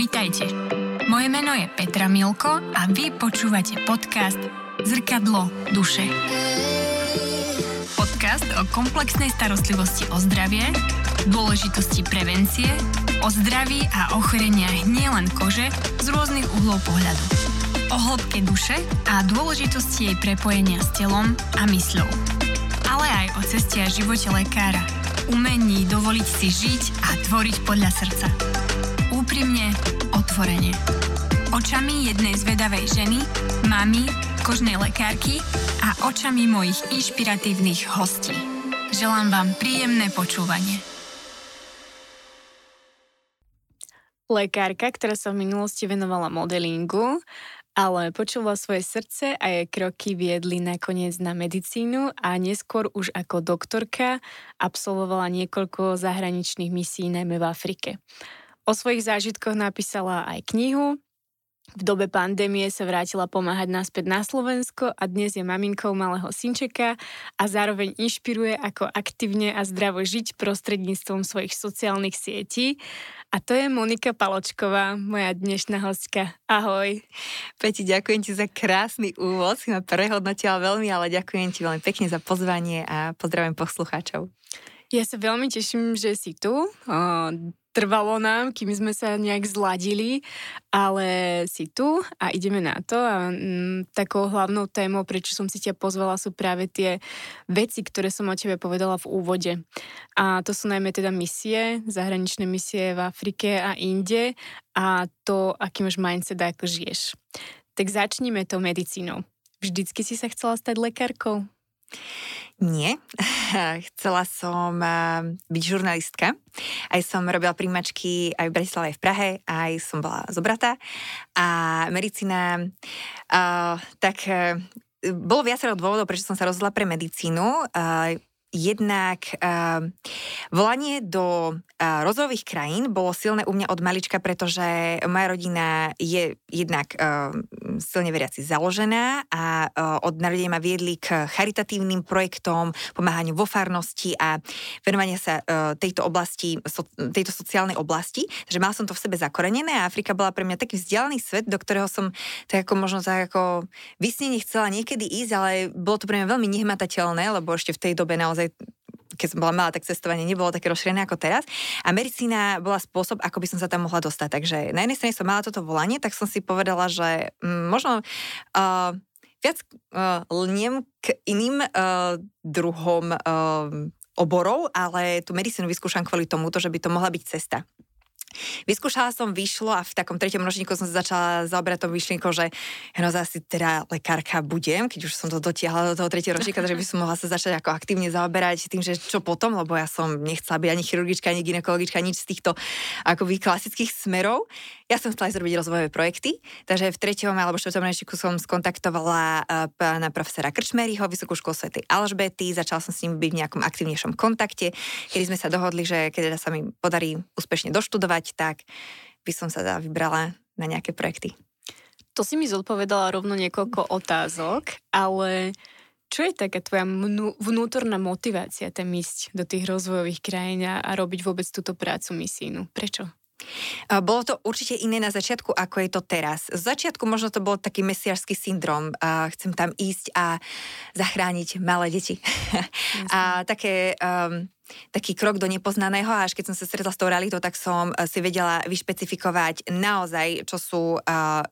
Vitajte. Moje meno je Petra Milko a vy počúvate podcast Zrkadlo duše. Podcast o komplexnej starostlivosti o zdravie, dôležitosti prevencie, o zdraví a ochoreniach nielen kože z rôznych uhlov pohľadu. O hĺbke duše a dôležitosti jej prepojenia s telom a mysľou. Ale aj o ceste a živote lekára, umení dovoliť si žiť a tvoriť podľa srdca. Úprimne, otvorene. Očami jednej zvedavej ženy, mamy, kožnej lekárky a očami mojich inšpiratívnych hostí. Želám vám príjemné počúvanie. Lekárka, ktorá sa v minulosti venovala modelingu, ale počula svoje srdce a jej kroky viedli nakoniec na medicínu a neskôr už ako doktorka absolvovala niekoľko zahraničných misií najmä v Afrike. O svojich zážitkoch napísala aj knihu, v dobe pandémie sa vrátila pomáhať naspäť na Slovensko a dnes je maminkou malého synčeka a zároveň inšpiruje, ako aktívne a zdravo žiť prostredníctvom svojich sociálnych sietí. A to je Monika Paločková, moja dnešná hostka. Ahoj. Peti, ďakujem ti za krásny úvod, si ma prehodnotila veľmi, ale ďakujem ti veľmi pekne za pozvanie a pozdravujem poslucháčov. Ja sa veľmi teším, že si tu trvalo nám, kým sme sa nejak zladili, ale si tu a ideme na to a mm, takou hlavnou témou, prečo som si ťa pozvala, sú práve tie veci, ktoré som o tebe povedala v úvode. A to sú najmä teda misie, zahraničné misie v Afrike a inde a to, aký máš mindset ako žiješ. Tak začnime tou medicínou. Vždycky si sa chcela stať lekárkou? Nie, chcela som eh, byť žurnalistka. Aj som robila príjmačky aj v Bratislave, aj v Prahe, aj som bola zobratá. A medicína, uh, tak uh, bolo viacero dôvodov, prečo som sa rozhodla pre medicínu. Uh, jednak uh, volanie do uh, rozvojových krajín bolo silné u mňa od malička, pretože moja rodina je jednak uh, silne veriaci založená a uh, od narodenia ma viedli k charitatívnym projektom, pomáhaniu vo farnosti a venovania sa uh, tejto oblasti, so, tejto sociálnej oblasti. Takže mal som to v sebe zakorenené a Afrika bola pre mňa taký vzdialený svet, do ktorého som tak ako možno tak ako vysnene chcela niekedy ísť, ale bolo to pre mňa veľmi nehmatateľné, lebo ešte v tej dobe naozaj naozaj keď som bola malá, tak cestovanie nebolo také rozšírené ako teraz. A medicína bola spôsob, ako by som sa tam mohla dostať. Takže na jednej strane som mala toto volanie, tak som si povedala, že mm, možno uh, viac uh, lniem k iným uh, druhom uh, oborov, ale tú medicínu vyskúšam kvôli tomu, že by to mohla byť cesta. Vyskúšala som, vyšlo a v takom treťom ročníku som sa začala zaoberať tou myšlienkou, že no zase teda lekárka budem, keď už som to dotiahla do toho tretieho ročníka, takže by som mohla sa začať ako aktívne zaoberať tým, že čo potom, lebo ja som nechcela byť ani chirurgička, ani ginekologička, nič z týchto akoby klasických smerov. Ja som chcela zrobiť rozvojové projekty, takže v treťom alebo štvrtom ročníku som skontaktovala uh, pána profesora Krčmeryho, Vysokú školu Sv. Alžbety, začala som s ním byť v nejakom aktívnejšom kontakte, kedy sme sa dohodli, že keď teda sa mi podarí úspešne doštudovať, študovať, tak by som sa vybrala na nejaké projekty. To si mi zodpovedala rovno niekoľko otázok, ale čo je taká tvoja vnútorná motivácia tam ísť do tých rozvojových krajín a robiť vôbec túto prácu misínu? Prečo? Bolo to určite iné na začiatku, ako je to teraz. Z začiatku možno to bol taký mesiarský syndrom. Chcem tam ísť a zachrániť malé deti. a také um, taký krok do nepoznaného a až keď som sa stretla s tou realitou, tak som eh, si vedela vyšpecifikovať naozaj, čo sú uh,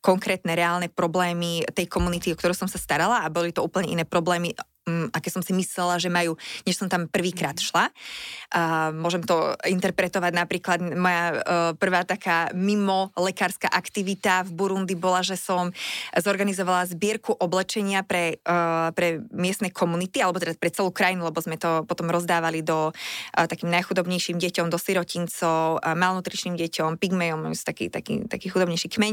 konkrétne reálne problémy tej komunity, o ktorú som sa starala a boli to úplne iné problémy um, aké som si myslela, že majú, než som tam prvýkrát mhm. šla. Uh, môžem to interpretovať napríklad, moja uh, prvá taká mimo lekárska aktivita v Burundi bola, že som zorganizovala zbierku oblečenia pre, uh, pre miestne komunity, alebo teda pre celú krajinu, lebo sme to potom rozdávali do uh, takým najchudobnejším deťom, do sirotincov, uh, malnutričným deťom, pygmejom, taký, taký, taký chudobnejší kmeň.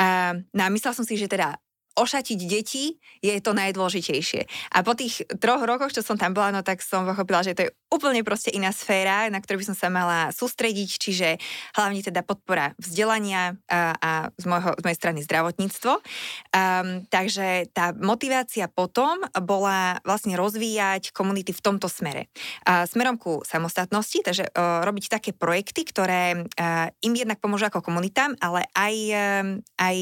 Uh, no a myslela som si, že teda ošatiť deti je to najdôležitejšie. A po tých troch rokoch, čo som tam bola, no tak som pochopila, že to je úplne proste iná sféra, na ktorú by som sa mala sústrediť, čiže hlavne teda podpora vzdelania a, a z, môjho, z mojej strany zdravotníctvo. Um, takže tá motivácia potom bola vlastne rozvíjať komunity v tomto smere. Uh, smerom ku samostatnosti, takže uh, robiť také projekty, ktoré uh, im jednak pomôžu ako komunitám, ale aj, uh, aj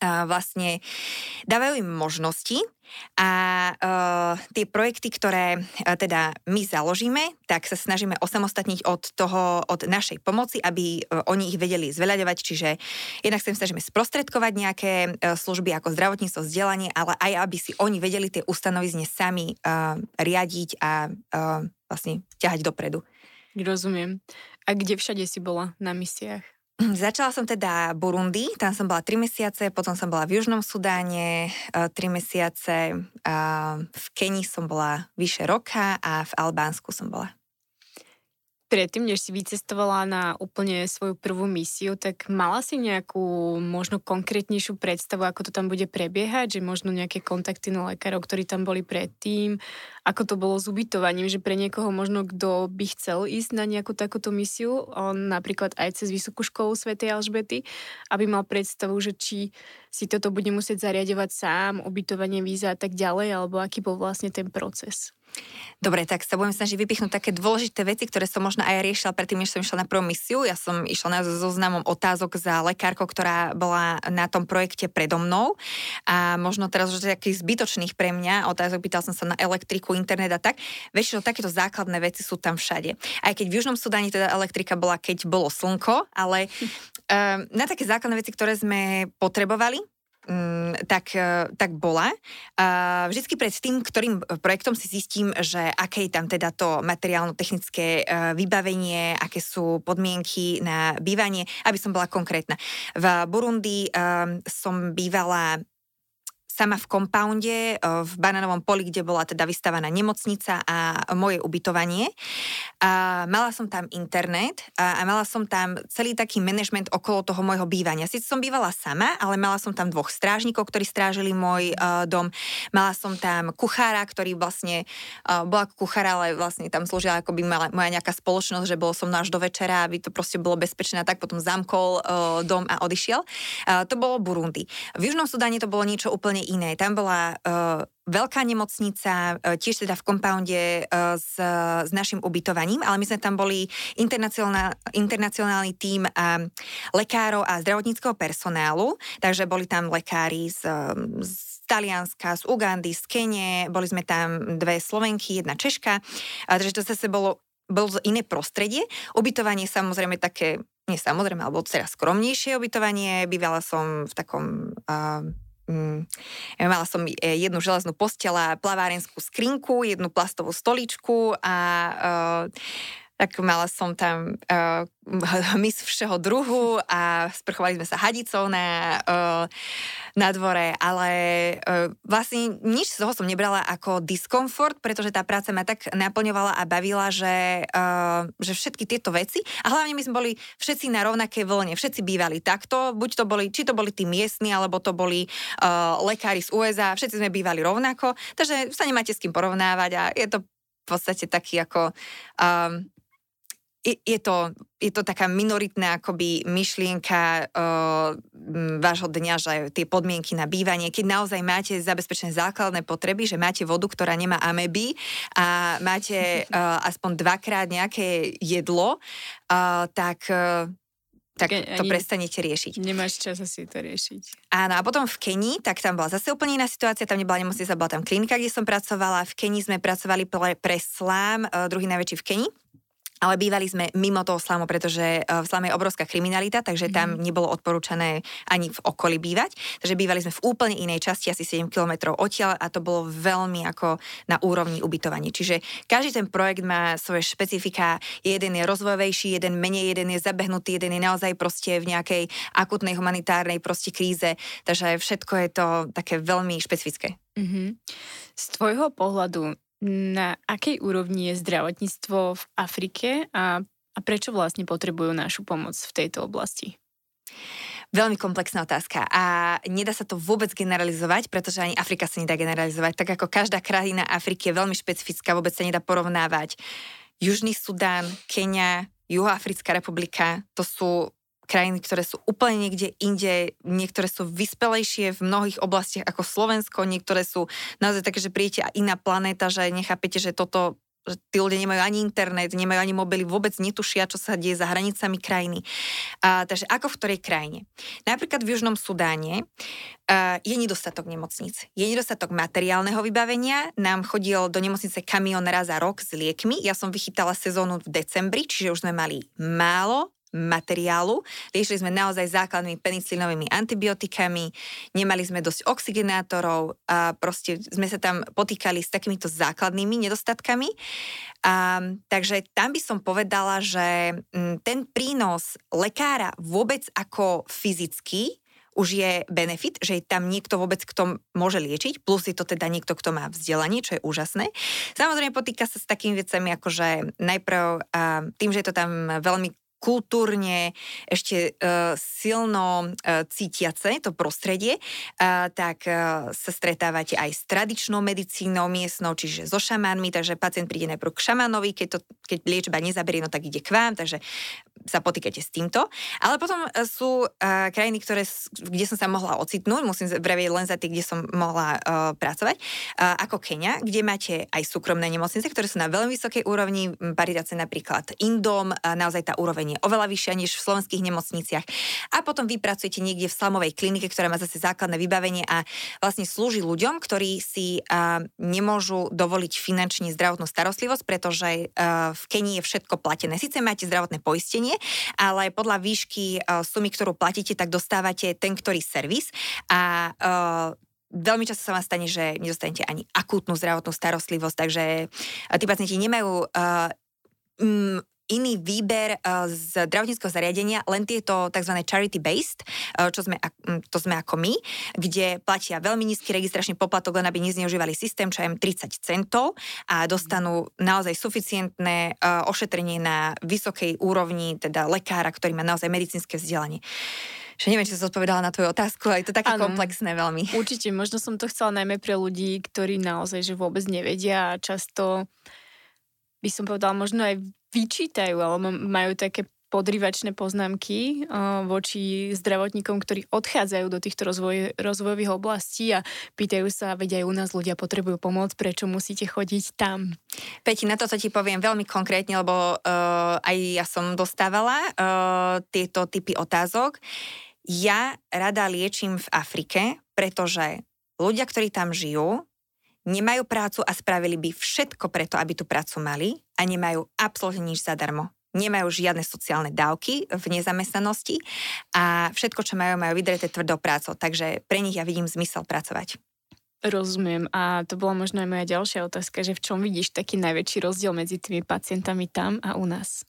vlastne dávajú im možnosti a uh, tie projekty, ktoré uh, teda my založíme, tak sa snažíme osamostatniť od toho, od našej pomoci, aby uh, oni ich vedeli zveľaďovať, čiže jednak sa snažíme sprostredkovať nejaké uh, služby ako zdravotníctvo, vzdelanie, ale aj aby si oni vedeli tie ustanovizne sami uh, riadiť a uh, vlastne ťahať dopredu. Rozumiem. A kde všade si bola na misiách? Začala som teda Burundi, tam som bola 3 mesiace, potom som bola v Južnom Sudáne 3 e, mesiace, v Kenii som bola vyše roka a v Albánsku som bola predtým, než si vycestovala na úplne svoju prvú misiu, tak mala si nejakú možno konkrétnejšiu predstavu, ako to tam bude prebiehať, že možno nejaké kontakty na lekárov, ktorí tam boli predtým, ako to bolo s ubytovaním, že pre niekoho možno, kto by chcel ísť na nejakú takúto misiu, on napríklad aj cez Vysokú školu Svetej Alžbety, aby mal predstavu, že či si toto bude musieť zariadovať sám, ubytovanie, víza a tak ďalej, alebo aký bol vlastne ten proces. Dobre, tak sa budem snažiť vypichnúť také dôležité veci, ktoré som možno aj riešila predtým, než som išla na prvú misiu. Ja som išla na zoznamom otázok za lekárkou, ktorá bola na tom projekte predo mnou. A možno teraz už takých zbytočných pre mňa otázok, pýtal som sa na elektriku, internet a tak. Väčšinou takéto základné veci sú tam všade. Aj keď v Južnom Sudáne teda elektrika bola, keď bolo slnko, ale um, na také základné veci, ktoré sme potrebovali, Mm, tak, e, tak bola. Vždycky pred tým, ktorým projektom si zistím, že aké je tam teda to materiálno-technické e, vybavenie, aké sú podmienky na bývanie, aby som bola konkrétna. V Burundi e, som bývala sama v kompounde v Bananovom poli, kde bola teda vystavaná nemocnica a moje ubytovanie. A mala som tam internet a, mala som tam celý taký manažment okolo toho môjho bývania. Sice som bývala sama, ale mala som tam dvoch strážnikov, ktorí strážili môj uh, dom. Mala som tam kuchára, ktorý vlastne uh, bol ako kuchár, ale vlastne tam slúžila ako by mala moja nejaká spoločnosť, že bol som až do večera, aby to proste bolo bezpečné a tak potom zamkol dom a odišiel. To bolo Burundi. V Južnom Sudáne to bolo niečo úplne iné. Tam bola uh, veľká nemocnica, uh, tiež teda v kompounde uh, s, s našim ubytovaním, ale my sme tam boli internacionál, internacionálny tím uh, lekárov a zdravotníckého personálu, takže boli tam lekári z, z Talianska, z Ugandy, z Kene, boli sme tam dve Slovenky, jedna Češka, takže to zase bolo bolo iné prostredie. Ubytovanie samozrejme také, nie samozrejme, alebo teraz skromnejšie ubytovanie. Bývala som v takom uh, Mm, mala som e, jednu železnú postela, plavárenskú skrinku, jednu plastovú stoličku a uh, tak mala som tam uh, mis všeho druhu a sprchovali sme sa hadicou na, uh, na dvore, ale uh, vlastne nič z toho som nebrala ako diskomfort, pretože tá práca ma tak naplňovala a bavila, že, uh, že všetky tieto veci, a hlavne my sme boli všetci na rovnaké vlne, všetci bývali takto, buď to boli, či to boli tí miestni, alebo to boli uh, lekári z USA, všetci sme bývali rovnako, takže sa nemáte s kým porovnávať a je to v podstate taký ako um, je to, je to taká minoritná akoby myšlienka uh, vášho dňa, že tie podmienky na bývanie, keď naozaj máte zabezpečené základné potreby, že máte vodu, ktorá nemá ameby a máte uh, aspoň dvakrát nejaké jedlo, uh, tak uh, tak to prestanete riešiť. Nemáš čas asi to riešiť. Áno, a potom v Kenii, tak tam bola zase úplne iná situácia, tam nebola nemocnica, bola tam klinika, kde som pracovala. V Kenii sme pracovali pre, pre Slám, druhý najväčší v Kenii ale bývali sme mimo toho slamu, pretože e, v slame je obrovská kriminalita, takže tam mhm. nebolo odporúčané ani v okolí bývať. Takže bývali sme v úplne inej časti, asi 7 km odtiaľ a to bolo veľmi ako na úrovni ubytovania. Čiže každý ten projekt má svoje špecifika, jeden je rozvojovejší, jeden menej, jeden je zabehnutý, jeden je naozaj proste v nejakej akutnej humanitárnej proste kríze, takže všetko je to také veľmi špecifické. Mm-hmm. Z tvojho pohľadu na akej úrovni je zdravotníctvo v Afrike a, a prečo vlastne potrebujú našu pomoc v tejto oblasti? Veľmi komplexná otázka a nedá sa to vôbec generalizovať, pretože ani Afrika sa nedá generalizovať. Tak ako každá krajina Afriky je veľmi špecifická, vôbec sa nedá porovnávať. Južný Sudán, Kenia, Juhoafrická republika, to sú krajiny, ktoré sú úplne niekde inde, niektoré sú vyspelejšie v mnohých oblastiach ako Slovensko, niektoré sú naozaj také, že príjete a iná planéta, že nechápete, že toto že tí ľudia nemajú ani internet, nemajú ani mobily, vôbec netušia, čo sa deje za hranicami krajiny. A, takže ako v ktorej krajine? Napríklad v Južnom Sudáne a, je nedostatok nemocníc. Je nedostatok materiálneho vybavenia. Nám chodil do nemocnice kamión raz za rok s liekmi. Ja som vychytala sezónu v decembri, čiže už sme mali málo materiálu. Liešili sme naozaj základnými penicilinovými antibiotikami, nemali sme dosť oxigenátorov a proste sme sa tam potýkali s takýmito základnými nedostatkami. A, takže tam by som povedala, že mm, ten prínos lekára vôbec ako fyzický už je benefit, že je tam niekto vôbec, kto môže liečiť, plus je to teda niekto, kto má vzdelanie, čo je úžasné. Samozrejme potýka sa s takými vecami, ako že najprv tým, že je to tam veľmi kultúrne ešte uh, silno uh, cítiace to prostredie, uh, tak sa stretávate aj s tradičnou medicínou miestnou, čiže so šamánmi, takže pacient príde najprv k šamanovi, keď, to, keď liečba nezaberie, no tak ide k vám, takže sa potýkate s týmto. Ale potom sú uh, krajiny, ktoré, kde som sa mohla ocitnúť, musím vraviť len za tie, kde som mohla uh, pracovať, uh, ako Kenia, kde máte aj súkromné nemocnice, ktoré sú na veľmi vysokej úrovni, paritáce napríklad Indom, uh, naozaj tá úroveň je oveľa vyššia než v slovenských nemocniciach. A potom vy pracujete niekde v slamovej klinike, ktorá má zase základné vybavenie a vlastne slúži ľuďom, ktorí si uh, nemôžu dovoliť finančne zdravotnú starostlivosť, pretože uh, v Kenii je všetko platené. Sice máte zdravotné poistenie, ale podľa výšky uh, sumy, ktorú platíte, tak dostávate ten, ktorý servis. A uh, veľmi často sa vám stane, že nedostanete ani akútnu zdravotnú starostlivosť, takže tí pacienti nemajú uh, iný výber uh, z zdravotníckého zariadenia, len tieto tzv. charity-based, uh, čo sme, to sme ako my, kde platia veľmi nízky registračný poplatok, len aby nezneužívali systém, čo je 30 centov a dostanú naozaj suficientné uh, ošetrenie na vysokej úrovni, teda lekára, ktorý má naozaj medicínske vzdelanie že neviem, či som zodpovedala na tvoju otázku, ale je to také ano, komplexné veľmi. Určite, možno som to chcela najmä pre ľudí, ktorí naozaj že vôbec nevedia a často by som povedala možno aj vyčítajú, alebo majú také podrivačné poznámky uh, voči zdravotníkom, ktorí odchádzajú do týchto rozvoj, rozvojových oblastí a pýtajú sa, veď aj u nás ľudia potrebujú pomoc, prečo musíte chodiť tam? Peti, na to sa ti poviem veľmi konkrétne, lebo uh, aj ja som dostávala uh, tieto typy otázok. Ja rada liečím v Afrike, pretože ľudia, ktorí tam žijú, nemajú prácu a spravili by všetko preto, aby tú prácu mali a nemajú absolútne nič zadarmo. Nemajú žiadne sociálne dávky v nezamestnanosti a všetko, čo majú, majú vydreté tvrdou prácou. Takže pre nich ja vidím zmysel pracovať. Rozumiem. A to bola možno aj moja ďalšia otázka, že v čom vidíš taký najväčší rozdiel medzi tými pacientami tam a u nás?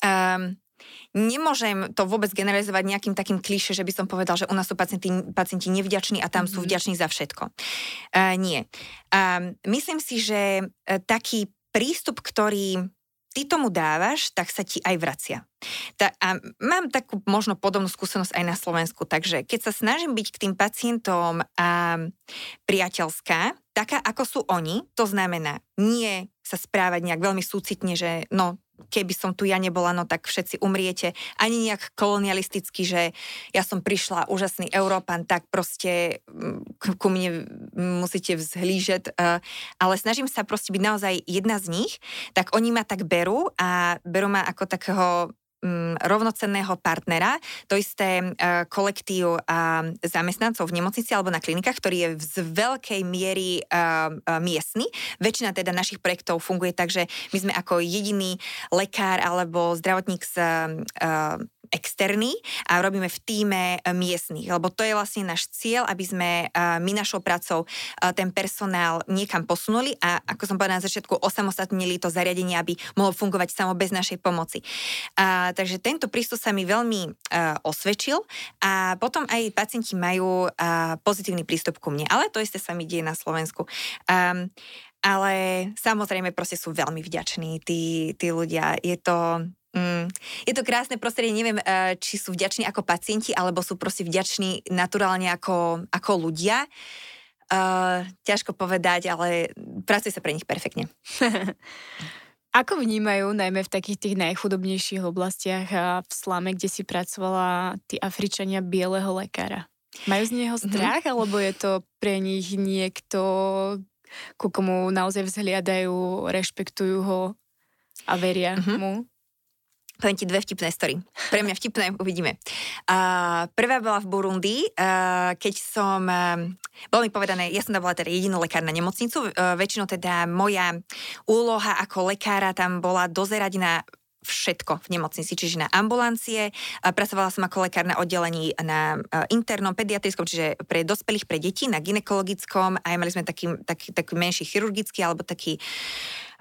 Um, Nemôžem to vôbec generalizovať nejakým takým kliše, že by som povedal, že u nás sú pacienti, pacienti nevďační a tam mm-hmm. sú mhm. vďační za všetko. Uh, nie. Uh, myslím si, že uh, taký prístup, ktorý ty tomu dávaš, tak sa ti aj vracia. Ta, a mám takú možno podobnú skúsenosť aj na Slovensku, takže keď sa snažím byť k tým pacientom a, priateľská, taká ako sú oni, to znamená nie sa správať nejak veľmi súcitne, že no keby som tu ja nebola, no tak všetci umriete. Ani nejak kolonialisticky, že ja som prišla, úžasný Európan, tak proste mm, ku mne musíte vzhlížať. Eh, ale snažím sa proste byť naozaj jedna z nich, tak oni ma tak berú a berú ma ako takého Mm, rovnocenného partnera, to isté uh, kolektív uh, zamestnancov v nemocnici alebo na klinikách, ktorý je z veľkej miery uh, uh, miestny. Väčšina teda našich projektov funguje tak, že my sme ako jediný lekár alebo zdravotník z uh, externý a robíme v týme e, miestnych, lebo to je vlastne náš cieľ, aby sme e, my našou pracou e, ten personál niekam posunuli a ako som povedala na začiatku, osamostatnili to zariadenie, aby mohlo fungovať samo bez našej pomoci. A, takže tento prístup sa mi veľmi a, osvedčil a potom aj pacienti majú a, pozitívny prístup ku mne. Ale to isté sa mi deje na Slovensku. A, ale samozrejme proste sú veľmi vďační tí, tí ľudia. Je to, Mm, je to krásne prostredie, neviem, uh, či sú vďační ako pacienti, alebo sú proste vďační naturálne ako, ako ľudia. Uh, ťažko povedať, ale pracuje sa pre nich perfektne. Ako vnímajú najmä v takých tých najchudobnejších oblastiach a v slame, kde si pracovala tí Afričania bieleho lekára? Majú z neho mhm. strach, mm-hmm. alebo je to pre nich niekto, ku komu naozaj vzhliadajú, rešpektujú ho a veria mm-hmm. mu? Poviem ti dve vtipné story. Pre mňa vtipné, uvidíme. Uh, prvá bola v Burundi, uh, keď som, uh, bolo mi povedané, ja som tam bola teda jedinú lekár na nemocnicu, uh, väčšinou teda moja úloha ako lekára tam bola dozerať na všetko v nemocnici, čiže na ambulancie. Pracovala som ako lekár na oddelení na internom pediatrickom, čiže pre dospelých, pre deti, na ginekologickom. Aj mali sme taký, taký, taký menší chirurgický alebo taký...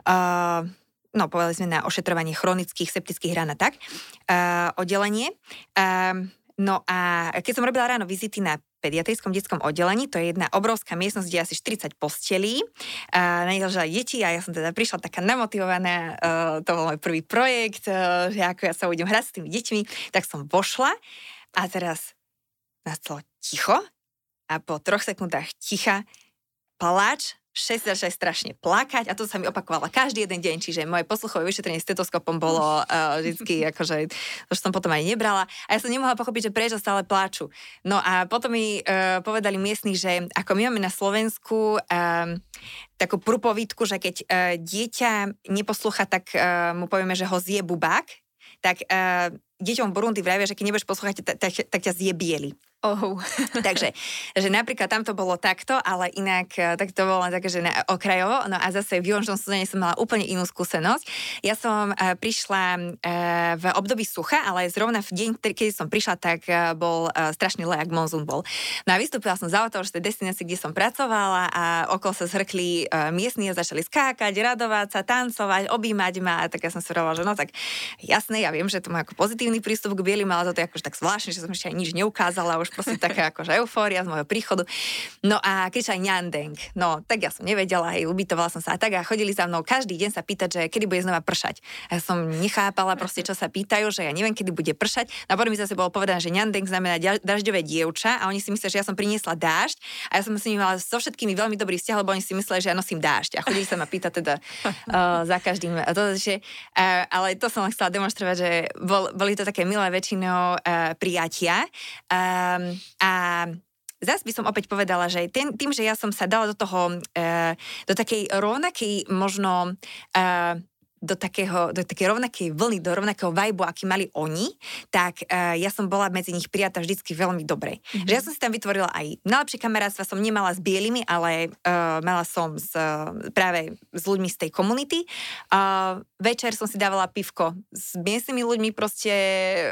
Uh, no povedali sme na ošetrovanie chronických septických rán a tak, uh, oddelenie. Uh, no a keď som robila ráno vizity na pediatrickom detskom oddelení, to je jedna obrovská miestnosť, kde je asi 40 postelí. Uh, na nej ležali deti a ja som teda prišla taká namotivovaná, uh, to bol môj prvý projekt, uh, že ako ja sa budem hrať s tými deťmi, tak som vošla a teraz nastalo ticho a po troch sekundách ticha pláč 6 začali strašne plakať a to sa mi opakovalo každý jeden deň, čiže moje posluchové vyšetrenie stetoskopom bolo uh, vždycky, akože, to som potom aj nebrala a ja som nemohla pochopiť, že prečo stále pláču. No a potom mi uh, povedali miestni, že ako my máme na Slovensku um, takú prúpovitku, že keď uh, dieťa neposlúcha, tak uh, mu povieme, že ho zje bubák, tak uh, deťom Burundi vravia, že keď nebudeš poslúchať, tak, tak, ťa zje biely. Oh. Takže, že napríklad tam to bolo takto, ale inak eh, tak to bolo také, že na okrajovo. No a zase v Južnom Sudane som mala úplne inú skúsenosť. Ja som uh, prišla uh, v období sucha, ale zrovna v deň, keď som prišla, tak uh, bol uh, strašný lejak, monzún bol. No a vystúpila som z auta, že tej destinácie, kde som pracovala a okolo sa zhrkli uh, miestni a začali skákať, radovať sa, tancovať, objímať ma. A tak ja som si hovorila, že no tak jasné, ja viem, že to má ako pozitívny prístup k bielým, ale toto je akože tak zvláštne, že som ešte nič neukázala, už proste taká akože eufória z môjho príchodu. No a aj ňandeng, no tak ja som nevedela, hej, ubytovala som sa a tak a chodili za mnou každý deň sa pýtať, že kedy bude znova pršať. A ja som nechápala proste, čo sa pýtajú, že ja neviem, kedy bude pršať. Na potom mi zase bolo povedané, že ňandeng znamená dažďové dievča a oni si myslia, že ja som priniesla dážď a ja som s nimi mala so všetkými veľmi dobrý vzťah, lebo oni si mysleli, že ja nosím dážď a chodili sa ma pýtať teda uh, za každým. A to, že, uh, ale to som chcela demonstrovať, že bol, boli to také milé väčšinou uh, prijatia. Um, a Zas by som opäť povedala, že tým, tým, že ja som sa dala do toho, e, do takej rovnakej možno e, do, takého, do takej rovnakej vlny, do rovnakého vibe, aký mali oni, tak uh, ja som bola medzi nich prijatá vždycky veľmi dobre. Mm-hmm. Že ja som si tam vytvorila aj najlepšie kamarátstva, som nemala s bielými, ale uh, mala som s, uh, práve s ľuďmi z tej komunity. Uh, večer som si dávala pivko s miestnymi ľuďmi proste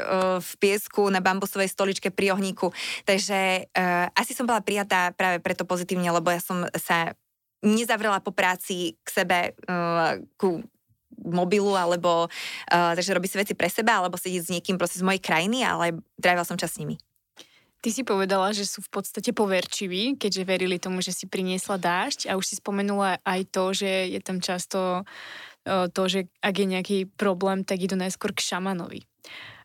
uh, v piesku na bambusovej stoličke pri ohníku. Takže uh, asi som bola prijatá práve preto pozitívne, lebo ja som sa nezavrela po práci k sebe, ku mobilu, alebo uh, takže robí si veci pre seba, alebo sedieť s niekým proste z mojej krajiny, ale trávila som čas s nimi. Ty si povedala, že sú v podstate poverčiví, keďže verili tomu, že si priniesla dážď a už si spomenula aj to, že je tam často uh, to, že ak je nejaký problém, tak idú najskôr k šamanovi.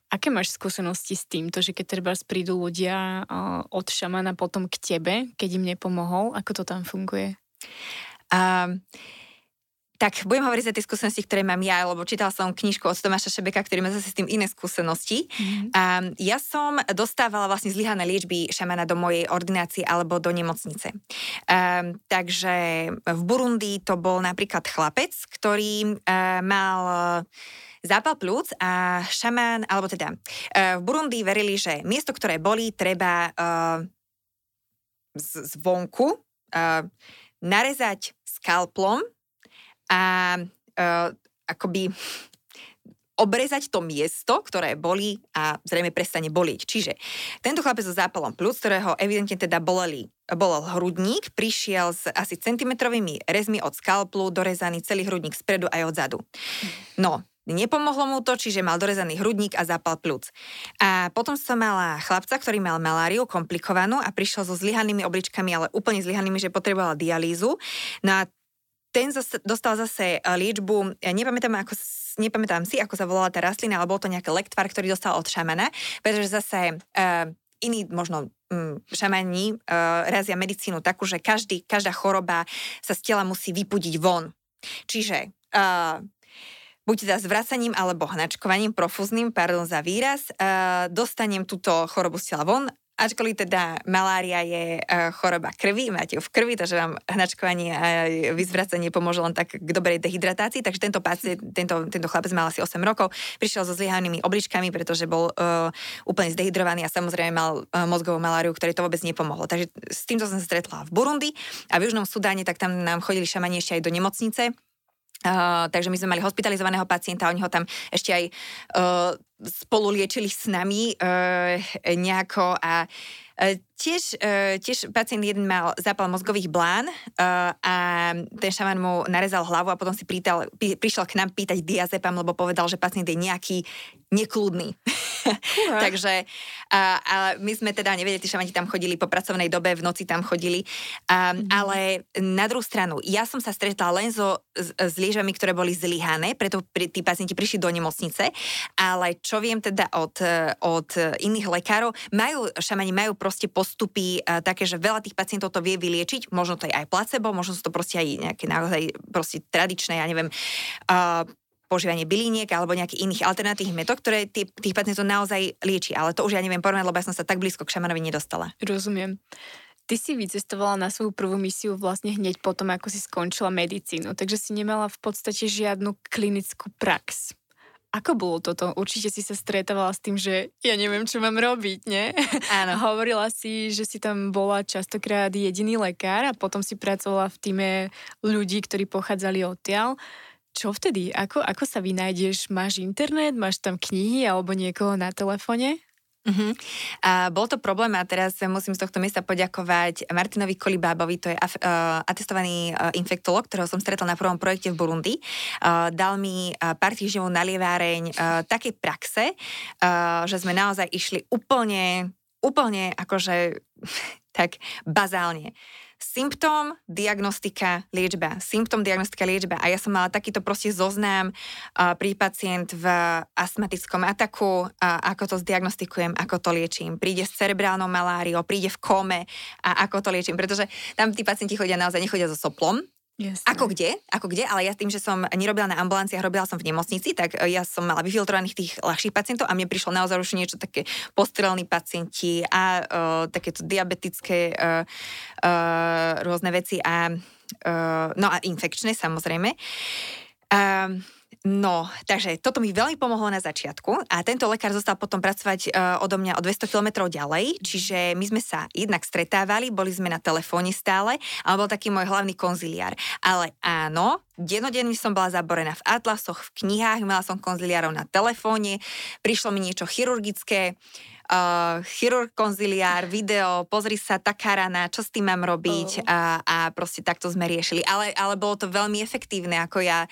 Aké máš skúsenosti s týmto, že keď treba prídu ľudia uh, od šamana potom k tebe, keď im nepomohol? Ako to tam funguje? Um, tak budem hovoriť za tie skúsenosti, ktoré mám ja, lebo čítala som knižku od Tomáša Šebeka, ktorý má zase s tým iné skúsenosti. Mm-hmm. Um, ja som dostávala vlastne zlyhané liečby šamana do mojej ordinácie alebo do nemocnice. Um, takže v Burundi to bol napríklad chlapec, ktorý uh, mal zápal plúc a šamán, alebo teda uh, v Burundi verili, že miesto, ktoré boli, treba uh, z, zvonku uh, narezať skalplom a uh, akoby obrezať to miesto, ktoré boli a zrejme prestane bolieť. Čiže tento chlapec so zápalom plus, ktorého evidentne teda boleli, bolel hrudník, prišiel s asi centimetrovými rezmi od skalplu, dorezaný celý hrudník spredu aj odzadu. No, Nepomohlo mu to, čiže mal dorezaný hrudník a zápal plúc. A potom som mala chlapca, ktorý mal maláriu komplikovanú a prišiel so zlyhanými obličkami, ale úplne zlyhanými, že potreboval dialýzu. No a ten dostal zase eh, liečbu, ja nepamätám, ako nepamätám si, ako sa volala tá rastlina, ale bol to nejaký lektvar, ktorý dostal od šamana, pretože zase uh, iní možno um, šamani uh, razia medicínu takú, že každý, každá choroba sa z tela musí vypudiť von. Čiže uh, buď teda zvracaním alebo hnačkovaním profúzným, pardon za výraz, uh, dostanem túto chorobu z tela von Ačkoliv teda malária je uh, choroba krvi, máte ju v krvi, takže vám hnačkovanie a vyzvracanie pomôže len tak k dobrej dehydratácii. Takže tento pacient, tento, tento chlapec mal asi 8 rokov, prišiel so zlyhanými obličkami, pretože bol uh, úplne zdehydrovaný a samozrejme mal uh, mozgovú maláriu, ktorej to vôbec nepomohlo. Takže s týmto som sa stretla v Burundi a v Južnom Sudáne, tak tam nám chodili šamani ešte aj do nemocnice Takže my sme mali hospitalizovaného pacienta, oni ho tam ešte aj uh, spolu liečili s nami uh, nejako a uh, Tiež, uh, tiež pacient jeden mal zápal mozgových blán uh, a ten šaman mu narezal hlavu a potom si prítal, pí, prišiel k nám pýtať diazepam, lebo povedal, že pacient je nejaký nekludný. Uh-huh. Takže uh, a my sme teda nevedeli, tí šamani tam chodili po pracovnej dobe, v noci tam chodili. Um, uh-huh. Ale na druhú stranu, ja som sa stretla len so, s, s liežami, ktoré boli zlyhané, preto pri, tí pacienti prišli do nemocnice, ale čo viem teda od, od iných lekárov, majú, šamani majú proste post postupy uh, také, že veľa tých pacientov to vie vyliečiť, možno to je aj placebo, možno sú to proste aj nejaké naozaj proste tradičné, ja neviem, uh, požívanie byliniek alebo nejakých iných alternatívnych metód, ktoré tých, tých pacientov naozaj lieči. Ale to už ja neviem porovnať, lebo ja som sa tak blízko k šamanovi nedostala. Rozumiem. Ty si vycestovala na svoju prvú misiu vlastne hneď potom, ako si skončila medicínu, takže si nemala v podstate žiadnu klinickú prax. Ako bolo toto? Určite si sa stretávala s tým, že ja neviem, čo mám robiť, nie? Áno. Hovorila si, že si tam bola častokrát jediný lekár a potom si pracovala v týme ľudí, ktorí pochádzali odtiaľ. Čo vtedy? Ako, ako sa vynájdeš? Máš internet? Máš tam knihy alebo niekoho na telefone? Uh-huh. A bol to problém a teraz musím z tohto miesta poďakovať Martinovi Kolibábovi, to je uh, atestovaný uh, infektolog, ktorého som stretol na prvom projekte v Burundi. Uh, dal mi uh, pár týždňov na lieváreň uh, takej praxe, uh, že sme naozaj išli úplne, úplne akože tak bazálne symptóm, diagnostika, liečba. Symptóm, diagnostika, liečba. A ja som mala takýto proste zoznám uh, pri pacient v astmatickom ataku, uh, ako to zdiagnostikujem, ako to liečím. Príde s cerebrálnou maláriou, príde v kome a ako to liečím. Pretože tam tí pacienti chodia naozaj, nechodia so soplom, Jasne. Ako kde, ako kde, ale ja tým, že som nerobila na ambulanciách, robila som v nemocnici, tak e, ja som mala vyfiltrovaných tých ľahších pacientov a mne prišlo naozaj už niečo také postrelní pacienti a uh, takéto diabetické uh, uh, rôzne veci a uh, no a infekčné samozrejme. Uh, No, takže toto mi veľmi pomohlo na začiatku a tento lekár zostal potom pracovať uh, odo mňa o 200 km ďalej, čiže my sme sa jednak stretávali, boli sme na telefóne stále a on bol taký môj hlavný konziliár. Ale áno, denodenne som bola zaborená v atlasoch, v knihách, mala som konziliárov na telefóne, prišlo mi niečo chirurgické, uh, chirurg konziliár, video, pozri sa, taká rana, čo s tým mám robiť oh. a, a proste takto sme riešili. Ale, ale bolo to veľmi efektívne, ako ja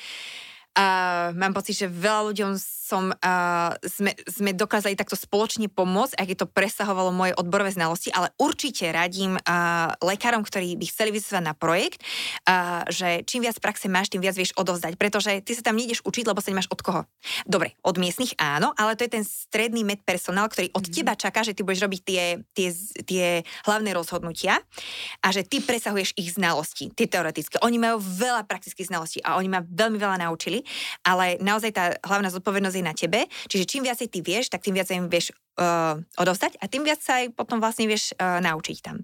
Mám pocit, že veľa ľuďom som, uh, sme, sme dokázali takto spoločne pomôcť, ak je to presahovalo moje odborové znalosti, ale určite radím uh, lekárom, ktorí by chceli vyzvať na projekt, uh, že čím viac praxe máš, tým viac vieš odovzdať, pretože ty sa tam nejdeš učiť, lebo sa nemáš od koho. Dobre, od miestnych áno, ale to je ten stredný med personál, ktorý od mm. teba čaká, že ty budeš robiť tie, tie, tie hlavné rozhodnutia a že ty presahuješ ich znalosti, tie teoretické. Oni majú veľa praktických znalostí a oni ma veľmi veľa naučili, ale naozaj tá hlavná zodpovednosť je na tebe. Čiže čím viacej ty vieš, tak tým viac im vieš uh, odostať a tým viac sa aj potom vlastne vieš uh, naučiť tam.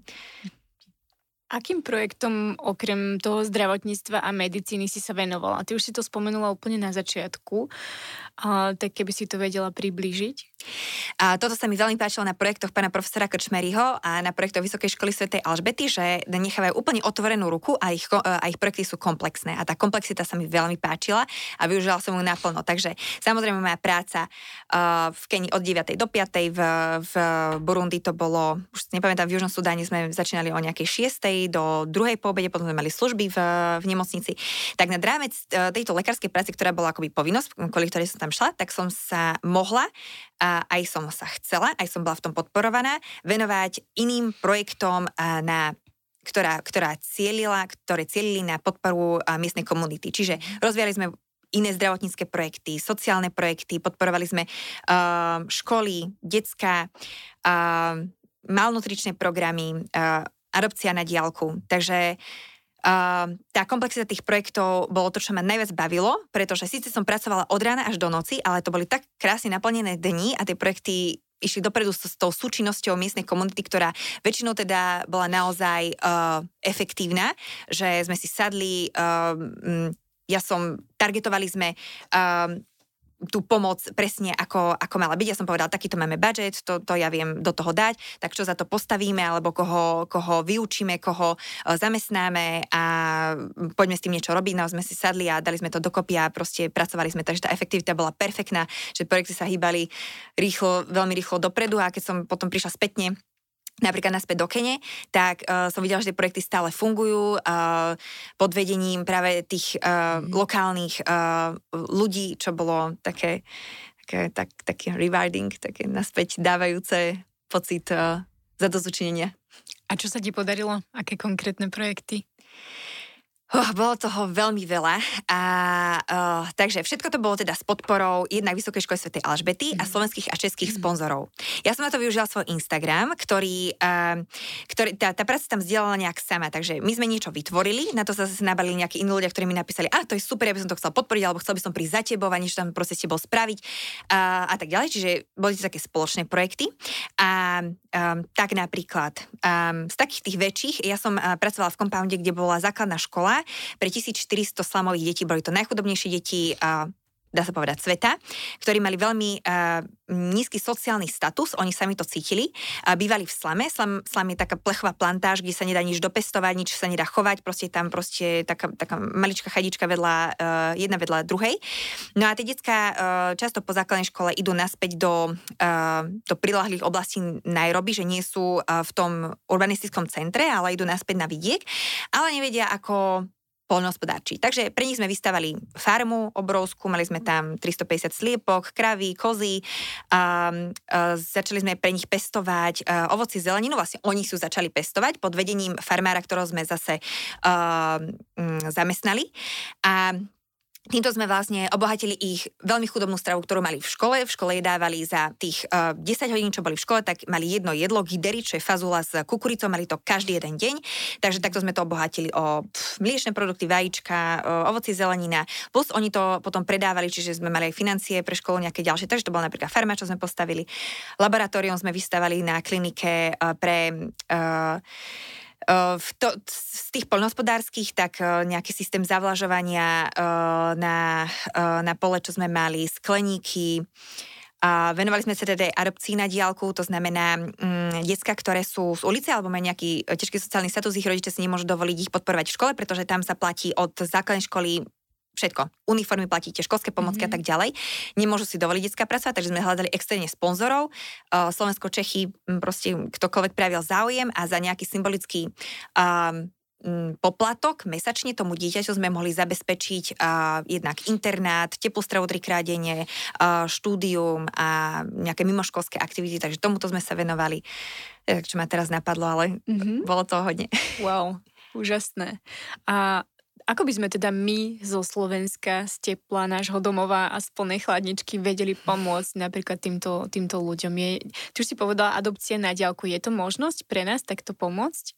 Akým projektom okrem toho zdravotníctva a medicíny si sa venovala? Ty už si to spomenula úplne na začiatku, a, tak keby si to vedela priblížiť. A toto sa mi veľmi páčilo na projektoch pána profesora Krčmeryho a na projektoch Vysokej školy svätej Alžbety, že nechávajú úplne otvorenú ruku a ich, a ich projekty sú komplexné. A tá komplexita sa mi veľmi páčila a využila som ju naplno. Takže samozrejme moja práca uh, v Keni od 9. do 5. V, v Burundi to bolo, už nepamätám, v Južnom Sudáne sme začínali o nejakej 6 do druhej po obede, potom sme mali služby v, v nemocnici. Tak na rámec e, tejto lekárskej práce, ktorá bola akoby povinnosť, kvôli ktorej som tam šla, tak som sa mohla a aj som sa chcela, aj som bola v tom podporovaná, venovať iným projektom na ktorá, ktorá cielila, ktoré cielili na podporu miestnej komunity. Čiže rozvíjali sme iné zdravotnícke projekty, sociálne projekty, podporovali sme uh, školy, detská, uh, malnutričné programy, uh, adopcia na diálku. Takže Uh, tá komplexita tých projektov bolo to, čo ma najviac bavilo, pretože síce som pracovala od rána až do noci, ale to boli tak krásne naplnené dni a tie projekty išli dopredu s, s tou súčinnosťou miestnej komunity, ktorá väčšinou teda bola naozaj uh, efektívna, že sme si sadli, uh, ja som, targetovali sme uh, tú pomoc presne ako, ako mala byť. Ja som povedala, takýto máme budget, to, to ja viem do toho dať, tak čo za to postavíme, alebo koho, koho vyučíme, koho uh, zamestnáme a poďme s tým niečo robiť. No sme si sadli a dali sme to dokopy a proste pracovali sme, takže tá efektivita bola perfektná, že projekty sa hýbali rýchlo, veľmi rýchlo dopredu a keď som potom prišla spätne napríklad naspäť do Kene, tak uh, som videla, že tie projekty stále fungujú uh, pod vedením práve tých uh, mm. lokálnych uh, ľudí, čo bolo také, také tak, taký rewarding, také naspäť dávajúce pocit uh, zadozučinenia. A čo sa ti podarilo? Aké konkrétne projekty? Oh, bolo toho veľmi veľa. A, uh, takže všetko to bolo teda s podporou jednak Vysokej školy Sv. Alžbety a mhm. slovenských a českých mm. sponzorov. Ja som na to využila svoj Instagram, ktorý, uh, ktorý tá, tá práca tam zdieľala nejak sama. Takže my sme niečo vytvorili, na to sa zase nabalili nejakí iní ľudia, ktorí mi napísali, a to je super, ja by som to chcel podporiť, alebo chcel by som prísť za tebou a niečo tam proste s tebou spraviť uh, a tak ďalej. Čiže boli to také spoločné projekty. A um, tak napríklad um, z takých tých väčších, ja som uh, pracovala v kompounde, kde bola základná škola pre 1400 slamových detí. Boli to najchudobnejšie deti dá sa povedať, sveta, ktorí mali veľmi uh, nízky sociálny status, oni sami to cítili, uh, bývali v slame. Slam, slam je taká plechová plantáž, kde sa nedá nič dopestovať, nič sa nedá chovať, proste tam proste taká, taká maličká chadička vedľa, uh, jedna vedľa druhej. No a tie detská uh, často po základnej škole idú naspäť do, uh, do prilahlých oblastí Nairobi, že nie sú uh, v tom urbanistickom centre, ale idú naspäť na vidiek, ale nevedia, ako polnohospodárči. Takže pre nich sme vystavali farmu obrovskú, mali sme tam 350 sliepok, kravy, kozy, a, a začali sme pre nich pestovať a, ovoci, zeleninu, vlastne oni sú začali pestovať pod vedením farmára, ktorého sme zase a, m, zamestnali. A Týmto sme vlastne obohatili ich veľmi chudobnú stravu, ktorú mali v škole. V škole jedávali za tých uh, eh, 10 hodín, čo boli v škole, tak mali jedno jedlo, gidery, čo je fazula s kukuricou, mali to každý jeden deň. Takže takto sme to obohatili o pf, mliečne produkty, vajíčka, ovoci, zelenina. Plus oni to potom predávali, čiže sme mali aj financie pre školu nejaké ďalšie. Takže to bola napríklad farma, čo sme postavili. Laboratórium sme vystavali na klinike uh, pre uh, v to, z tých poľnohospodárskych, tak nejaký systém zavlažovania na, na pole, čo sme mali, skleníky, venovali sme sa teda adopcii na diálku, to znamená mm, decka, ktoré sú z ulice alebo majú nejaký ťažký sociálny status, ich rodiče si nemôžu dovoliť ich podporovať v škole, pretože tam sa platí od základnej školy všetko. Uniformy platíte, školské pomocky mm-hmm. a mhm. tak ďalej. Nemôžu si dovoliť detská pracovať, takže sme hľadali externe sponzorov. Slovensko, Čechy, proste ktokoľvek prejavil záujem a za nejaký symbolický um, poplatok mesačne tomu dieťaťu sme mohli zabezpečiť uh, jednak internát, teplú stravu trikrát denne, uh, štúdium a nejaké mimoškolské aktivity, takže tomuto sme sa venovali. Čo ma teraz napadlo, ale mm-hmm. bolo to hodne. Wow, úžasné. A ako by sme teda my zo Slovenska, z tepla nášho domova a z plnej chladničky vedeli pomôcť napríklad týmto, týmto ľuďom? Je, ty už si povedala, adopcia na diálku. Je to možnosť pre nás takto pomôcť?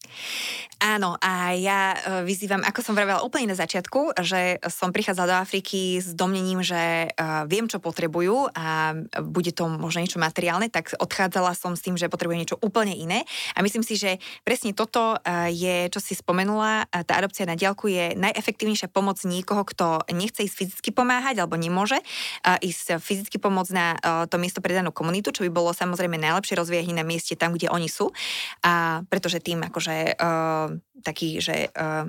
Áno, a ja e, vyzývam, ako som vravela úplne na začiatku, že som prichádzala do Afriky s domnením, že e, viem, čo potrebujú a bude to možno niečo materiálne, tak odchádzala som s tým, že potrebujem niečo úplne iné. A myslím si, že presne toto e, je, čo si spomenula, tá adopcia na diálku je naj najefektívnejšia pomoc niekoho, kto nechce ísť fyzicky pomáhať alebo nemôže ísť fyzicky pomôcť na uh, to miesto pre danú komunitu, čo by bolo samozrejme najlepšie rozvíjať na mieste tam, kde oni sú. A pretože tým akože uh, taký, že uh,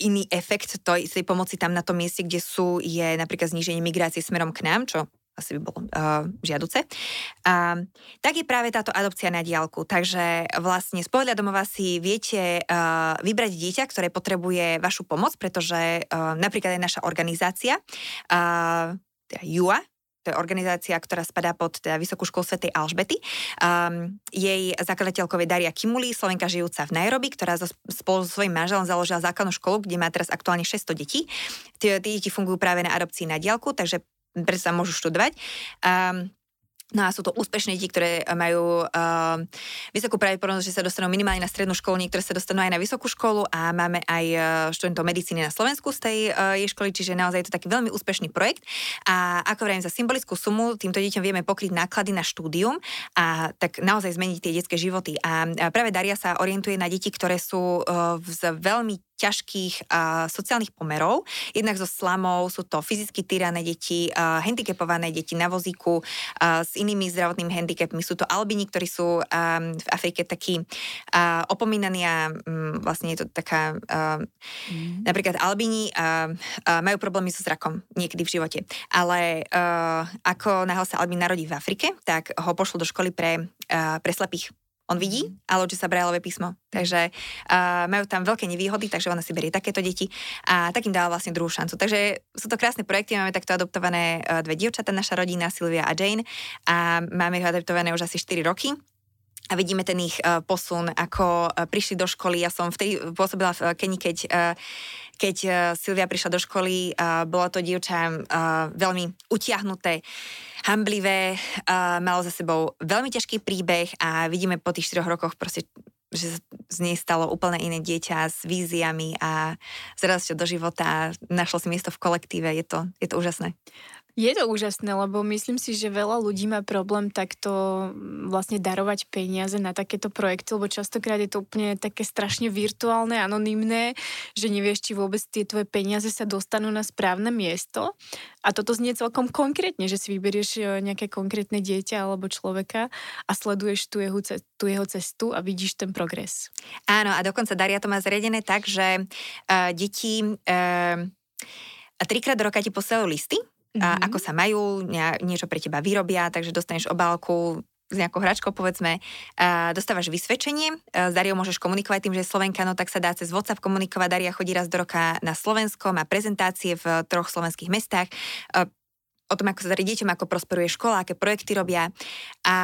iný efekt tej pomoci tam na tom mieste, kde sú, je napríklad zníženie migrácie smerom k nám, čo asi by bolo uh, žiaduce, uh, tak je práve táto adopcia na diálku. Takže vlastne z pohľadu domova si viete uh, vybrať dieťa, ktoré potrebuje vašu pomoc, pretože uh, napríklad aj naša organizácia uh, JUA, to je organizácia, ktorá spadá pod teda Vysokú školu Svetej Alžbety. Um, jej zakladateľkou je Daria Kimuli, Slovenka žijúca v Nairobi, ktorá so, spolu so svojím manželom založila základnú školu, kde má teraz aktuálne 600 detí. Tie deti fungujú práve na adopcii na diálku, takže preto sa môžu študovať. Um, No a sú to úspešné deti, ktoré majú uh, vysokú pravdepodobnosť, že sa dostanú minimálne na strednú školu, niektoré sa dostanú aj na vysokú školu a máme aj uh, študentov medicíny na Slovensku z tej uh, jej školy, čiže naozaj je to taký veľmi úspešný projekt. A ako vravím, za symbolickú sumu týmto deťom vieme pokryť náklady na štúdium a tak naozaj zmeniť tie detské životy. A, práve Daria sa orientuje na deti, ktoré sú uh, z veľmi ťažkých uh, sociálnych pomerov. Jednak so slamou sú to fyzicky týrané deti, uh, handicapované deti na vozíku uh, s inými zdravotnými handicapmi. Sú to albini, ktorí sú um, v Afrike takí uh, opomínaní a um, vlastne je to taká... Uh, mm. Napríklad albini uh, uh, majú problémy so zrakom niekedy v živote. Ale uh, ako náhle sa albín narodí v Afrike, tak ho pošlo do školy pre, uh, pre slepých on vidí, ale učí sa brajlové písmo. Takže uh, majú tam veľké nevýhody, takže ona si berie takéto deti a takým dáva vlastne druhú šancu. Takže sú to krásne projekty, máme takto adoptované uh, dve dievčatá, naša rodina, Silvia a Jane a máme ich adoptované už asi 4 roky a vidíme ten ich uh, posun, ako uh, prišli do školy. Ja som vtedy pôsobila v Keni, keď, uh, keď uh, Silvia prišla do školy, uh, bolo to dievča uh, veľmi utiahnuté hamblivé, uh, malo za sebou veľmi ťažký príbeh a vidíme po tých 4 rokoch proste že z nej stalo úplne iné dieťa s víziami a s do života, našlo si miesto v kolektíve, je to, je to úžasné. Je to úžasné, lebo myslím si, že veľa ľudí má problém takto mm, vlastne darovať peniaze na takéto projekty, lebo častokrát je to úplne také strašne virtuálne, anonymné, že nevieš, či vôbec tie tvoje peniaze sa dostanú na správne miesto. A toto znie celkom konkrétne, že si vyberieš e, nejaké konkrétne dieťa alebo človeka a sleduješ tú jeho, tú jeho cestu a vidíš ten progres. Áno, a dokonca Daria to má zriadené tak, že uh, deti uh, trikrát do roka ti posielajú listy mm-hmm. ako sa majú, niečo pre teba vyrobia, takže dostaneš obálku s nejakou hračkou, povedzme, dostávaš vysvedčenie, s Dariou môžeš komunikovať tým, že je Slovenka, no tak sa dá cez WhatsApp komunikovať. Daria chodí raz do roka na Slovensko, má prezentácie v troch slovenských mestách, o tom, ako sa darí deťom, ako prosperuje škola, aké projekty robia. A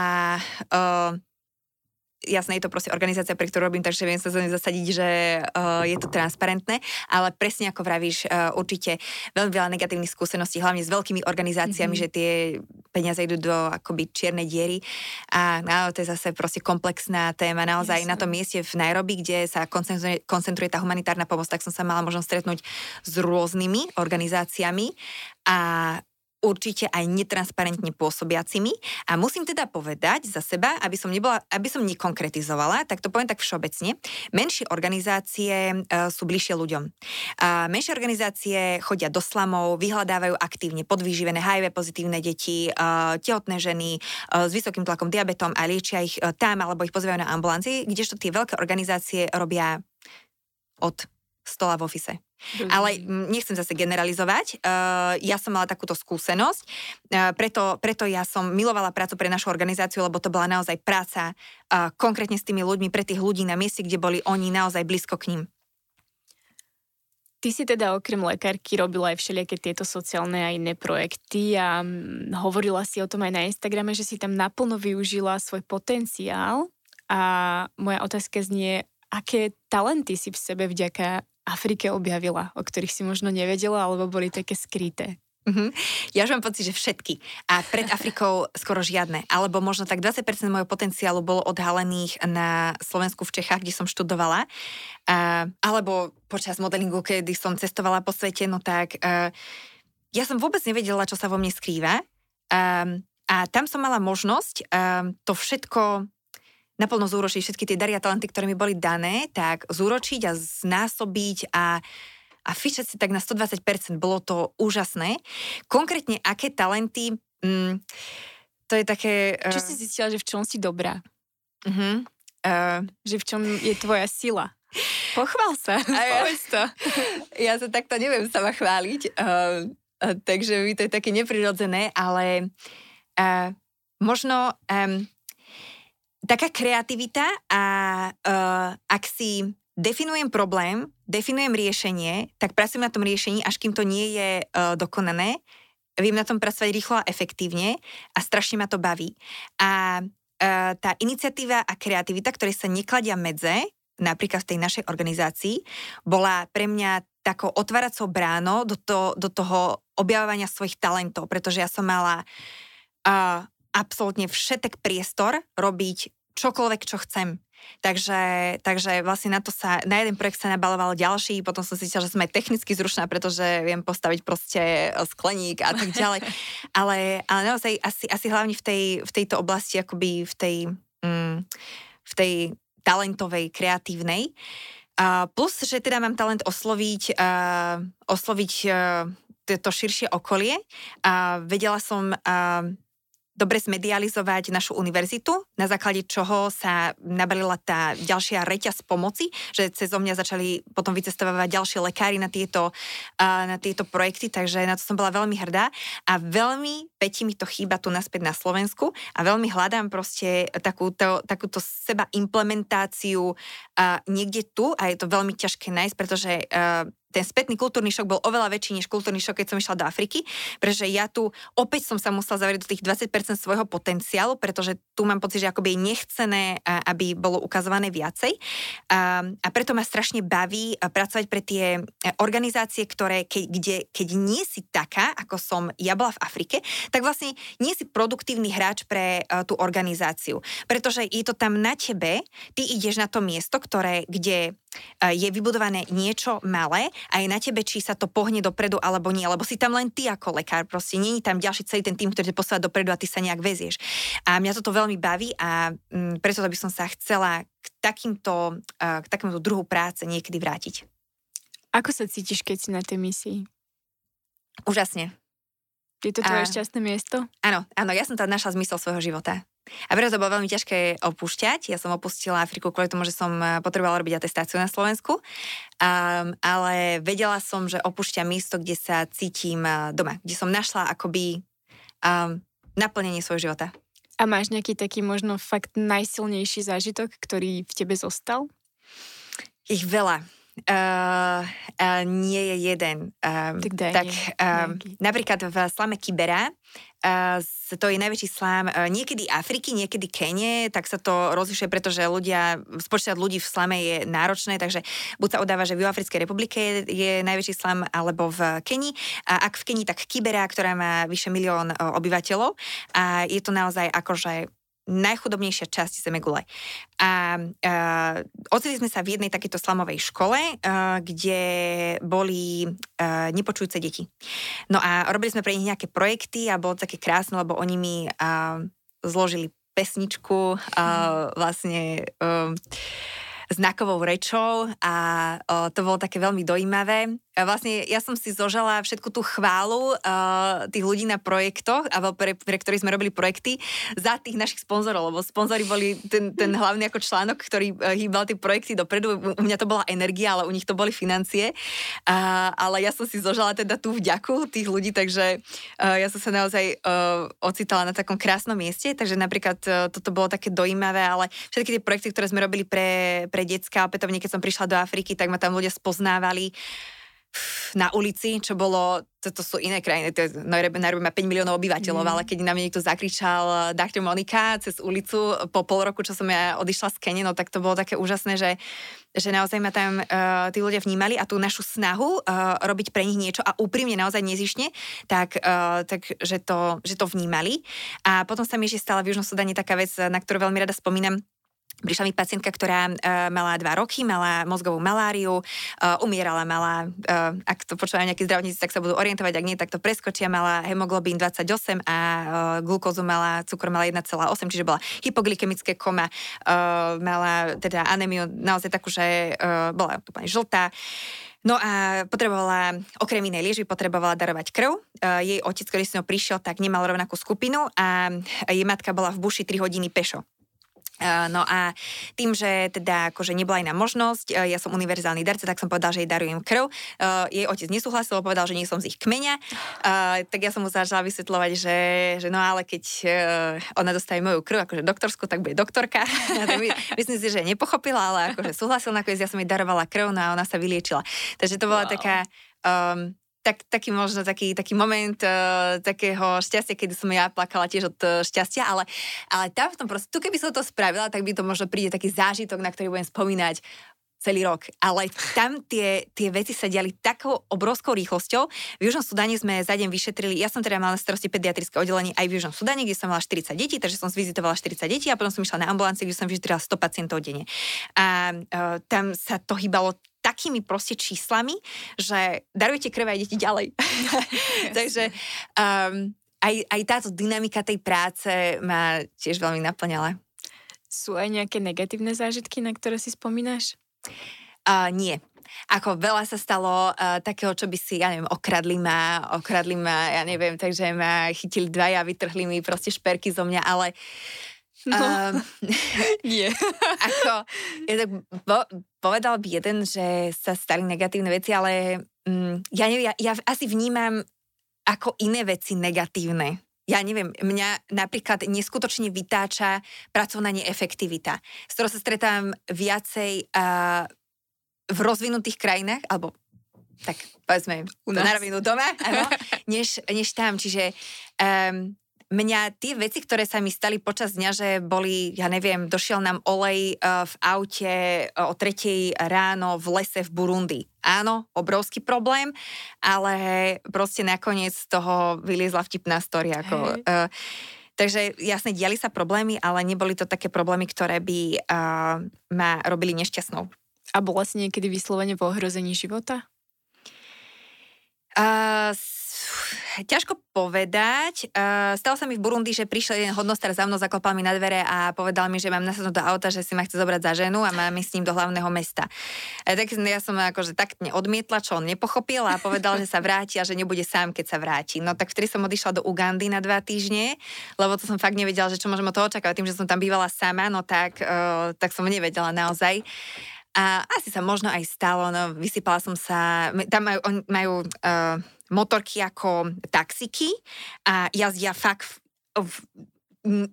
jasné, je to proste organizácia, pre ktorú robím, takže viem sa za zasadiť, že uh, je to transparentné, ale presne ako vravíš, uh, určite veľmi veľa negatívnych skúseností, hlavne s veľkými organizáciami, mm-hmm. že tie peniaze idú do akoby čiernej diery a no, to je zase proste komplexná téma. Naozaj jasné. na tom mieste v Nairobi, kde sa koncentruje, koncentruje tá humanitárna pomoc, tak som sa mala možnosť stretnúť s rôznymi organizáciami a určite aj netransparentne pôsobiacimi. A musím teda povedať za seba, aby som, nebola, aby som nekonkretizovala, tak to poviem tak všeobecne. Menšie organizácie uh, sú bližšie ľuďom. Uh, menšie organizácie chodia do slamov, vyhľadávajú aktívne podvýživené HIV pozitívne deti, uh, tehotné ženy uh, s vysokým tlakom, diabetom a liečia ich uh, tam alebo ich pozývajú na ambulancii, kdežto tie veľké organizácie robia od stola v ofise. Mm. Ale nechcem zase generalizovať. Uh, ja som mala takúto skúsenosť, uh, preto, preto ja som milovala prácu pre našu organizáciu, lebo to bola naozaj práca uh, konkrétne s tými ľuďmi, pre tých ľudí na mieste, kde boli oni naozaj blízko k ním. Ty si teda okrem lekárky robila aj všelijaké tieto sociálne a iné projekty a hovorila si o tom aj na Instagrame, že si tam naplno využila svoj potenciál a moja otázka znie, aké talenty si v sebe vďaka Afrike objavila, o ktorých si možno nevedela, alebo boli také skryté? Mm-hmm. Ja už mám pocit, že všetky. A pred Afrikou skoro žiadne. Alebo možno tak 20% môjho potenciálu bolo odhalených na Slovensku v Čechách, kde som študovala. Uh, alebo počas modelingu, kedy som cestovala po svete, no tak uh, ja som vôbec nevedela, čo sa vo mne skrýva. Um, a tam som mala možnosť um, to všetko naplno zúročiť všetky tie daria talenty, ktoré mi boli dané, tak zúročiť a znásobiť a a fičať si tak na 120%, bolo to úžasné. Konkrétne, aké talenty, mm, to je také... Uh... Čo si zistila, že v čom si dobrá? Uh-huh. Uh, že v čom je tvoja sila? Pochvál sa, ja, to. Ja sa takto neviem sama chváliť, uh, uh, takže mi to je také neprirodzené, ale uh, možno um, taká kreativita a uh, ak si definujem problém, definujem riešenie, tak pracujem na tom riešení, až kým to nie je uh, dokonané, viem na tom pracovať rýchlo a efektívne a strašne ma to baví. A uh, tá iniciatíva a kreativita, ktoré sa nekladia medze, napríklad v tej našej organizácii, bola pre mňa takou otváracou bránou do, to, do toho objavovania svojich talentov, pretože ja som mala uh, absolútne všetek priestor robiť čokoľvek, čo chcem. Takže, takže vlastne na to sa, na jeden projekt sa nabaloval ďalší, potom som si zistila, že som aj technicky zrušná, pretože viem postaviť proste e, skleník a tak ďalej. ale, ale naozaj asi, asi hlavne v, tej, v tejto oblasti, akoby v tej, mm, v tej talentovej, kreatívnej. Uh, plus, že teda mám talent osloviť, uh, osloviť uh, to širšie okolie. A vedela som dobre zmedializovať našu univerzitu, na základe čoho sa nabalila tá ďalšia reťaz pomoci, že cez mňa začali potom vycestovať ďalšie lekári na tieto, na tieto projekty, takže na to som bola veľmi hrdá. A veľmi peti mi to chýba tu naspäť na Slovensku a veľmi hľadám proste takúto, takúto seba implementáciu niekde tu a je to veľmi ťažké nájsť, pretože ten spätný kultúrny šok bol oveľa väčší než kultúrny šok, keď som išla do Afriky, pretože ja tu opäť som sa musela zavrieť do tých 20% svojho potenciálu, pretože tu mám pocit, že akoby je nechcené, aby bolo ukazované viacej. A, preto ma strašne baví pracovať pre tie e, organizácie, ktoré, keď, kde, keď nie si taká, ako som ja bola v Afrike, tak vlastne nie si produktívny hráč pre uh, tú organizáciu. Pretože je to tam na tebe, ty ideš na to miesto, ktoré, kde uh, je vybudované niečo malé a je na tebe, či sa to pohne dopredu alebo nie, lebo si tam len ty ako lekár, proste není tam ďalší celý ten tým, ktorý ťa posúva dopredu a ty sa nejak vezieš. A mňa toto veľmi baví a um, preto by som sa chcela k takýmto, k takémuto druhu práce niekedy vrátiť. Ako sa cítiš, keď si na tej misii? Úžasne. Je to tvoje a... šťastné miesto? Áno, áno, ja som tam našla zmysel svojho života. A preto to bolo veľmi ťažké opúšťať. Ja som opustila Afriku kvôli tomu, že som eh, potrebovala robiť atestáciu na Slovensku. Um, ale vedela som, že opúšťam miesto, kde sa cítim eh, doma, kde som našla akoby um, naplnenie svojho života. A máš nejaký taký možno fakt najsilnejší zážitok, ktorý v tebe zostal? Ich veľa. Uh, uh, nie je jeden. Um, tak daj, tak um, napríklad v slame Kibera, uh, to je najväčší slám uh, niekedy Afriky, niekedy Kenie, tak sa to rozlišuje, pretože ľudia, spočítať ľudí v slame je náročné, takže buď sa odáva, že v Juafrickej republike je, je najväčší slam, alebo v Kenii. A ak v Kenii, tak Kibera, ktorá má vyše milión uh, obyvateľov. A je to naozaj akože najchudobnejšia časť Zemegule. A uh, ocitli sme sa v jednej takejto slamovej škole, uh, kde boli uh, nepočujúce deti. No a robili sme pre nich nejaké projekty a bolo také krásne, lebo oni mi uh, zložili pesničku uh, vlastne uh, znakovou rečou a uh, to bolo také veľmi dojímavé vlastne ja som si zožala všetku tú chválu uh, tých ľudí na projektoch, alebo pre, pre ktorých sme robili projekty, za tých našich sponzorov, lebo sponzori boli ten, ten hlavný ako článok, ktorý uh, hýbal tie projekty dopredu. U mňa to bola energia, ale u nich to boli financie. Uh, ale ja som si zožala teda tú vďaku tých ľudí, takže uh, ja som sa naozaj uh, ocitala na takom krásnom mieste, takže napríklad uh, toto bolo také dojímavé, ale všetky tie projekty, ktoré sme robili pre, pre decka, opätovne keď som prišla do Afriky, tak ma tam ľudia spoznávali na ulici, čo bolo, to, sú iné krajiny, to je, Nairobi, Nairobi má 5 miliónov obyvateľov, mm. ale keď na mňa niekto zakričal Dr. Monika cez ulicu po pol roku, čo som ja odišla z Kene, no tak to bolo také úžasné, že, že naozaj ma tam uh, tí ľudia vnímali a tú našu snahu uh, robiť pre nich niečo a úprimne naozaj nezišne, tak, uh, tak že, to, že to vnímali. A potom sa mi ešte stala v Južnom Sudane taká vec, na ktorú veľmi rada spomínam, Prišla mi pacientka, ktorá uh, mala dva roky, mala mozgovú maláriu, uh, umierala, mala, uh, ak to počúvajú nejakí zdravotníci, tak sa budú orientovať, ak nie, tak to preskočia, mala hemoglobín 28 a uh, glukózu mala, cukor mala 1,8, čiže bola hypoglykemické koma, uh, mala teda anemiu naozaj takú, že uh, bola úplne žltá. No a potrebovala, okrem inej liežby, potrebovala darovať krv. Jej otec, ktorý s ňou prišiel, tak nemal rovnakú skupinu a jej matka bola v buši 3 hodiny pešo. No a tým, že teda akože nebola iná možnosť, ja som univerzálny darca, tak som povedal, že jej darujem krv. Jej otec nesúhlasil, povedal, že nie som z ich kmeňa, tak ja som mu začala vysvetľovať, že, že no ale keď ona dostane moju krv, akože doktorsku, tak bude doktorka. Myslím si, že nepochopila, ale akože súhlasil, nakoniec ja som jej darovala krv, no a ona sa vyliečila. Takže to bola wow. taká um, tak, taký možno taký, taký moment uh, takého šťastia, kedy som ja plakala tiež od uh, šťastia, ale, ale tam v tom proste, tu keby som to spravila, tak by to možno príde taký zážitok, na ktorý budem spomínať celý rok. Ale tam tie, tie veci sa diali takou obrovskou rýchlosťou. V Južnom Sudáne sme za deň vyšetrili, ja som teda mala na starosti pediatrické oddelenie aj v Južnom Sudáne, kde som mala 40 detí, takže som zvizitovala 40 detí a potom som išla na ambulanciu, kde som vyšetrila 100 pacientov denne. A uh, tam sa to hýbalo takými proste číslami, že darujete krv aj deti ďalej. takže um, aj, aj táto dynamika tej práce ma tiež veľmi naplňala. Sú aj nejaké negatívne zážitky, na ktoré si spomínaš? Uh, nie. Ako veľa sa stalo uh, takého, čo by si, ja neviem, okradli ma, okradli ma, ja neviem, takže ma chytili dvaja, vytrhli mi proste šperky zo mňa, ale No, um, nie. ako, ja tak po, povedal by jeden, že sa stali negatívne veci, ale um, ja neviem, ja, ja asi vnímam ako iné veci negatívne ja neviem, mňa napríklad neskutočne vytáča pracovná neefektivita, s ktorou sa stretám viacej uh, v rozvinutých krajinách, alebo tak povedzme u nás. na rovinu doma, áno, než, než tam. Čiže um, mňa tie veci, ktoré sa mi stali počas dňa, že boli, ja neviem, došiel nám olej uh, v aute uh, o tretej ráno v lese v Burundi. Áno, obrovský problém, ale proste nakoniec z toho vyliezla vtipná story. Ako, uh, takže jasne, diali sa problémy, ale neboli to také problémy, ktoré by uh, ma robili nešťastnou. A bola si niekedy vyslovene v ohrození života? Uh, ťažko povedať. Uh, stalo sa mi v Burundi, že prišiel jeden hodnostar za mnou, zaklopal mi na dvere a povedal mi, že mám nasadnúť do auta, že si ma chce zobrať za ženu a mám s ním do hlavného mesta. Uh, tak ja som akože tak odmietla, čo on nepochopil a povedal, že sa vráti a že nebude sám, keď sa vráti. No tak vtedy som odišla do Ugandy na dva týždne, lebo to som fakt nevedela, že čo môžem od toho očakávať. Tým, že som tam bývala sama, no tak, uh, tak som nevedela naozaj. A asi sa možno aj stalo, no vysypala som sa, tam majú, majú uh, motorky ako taxiky a jazdia fakt v, v,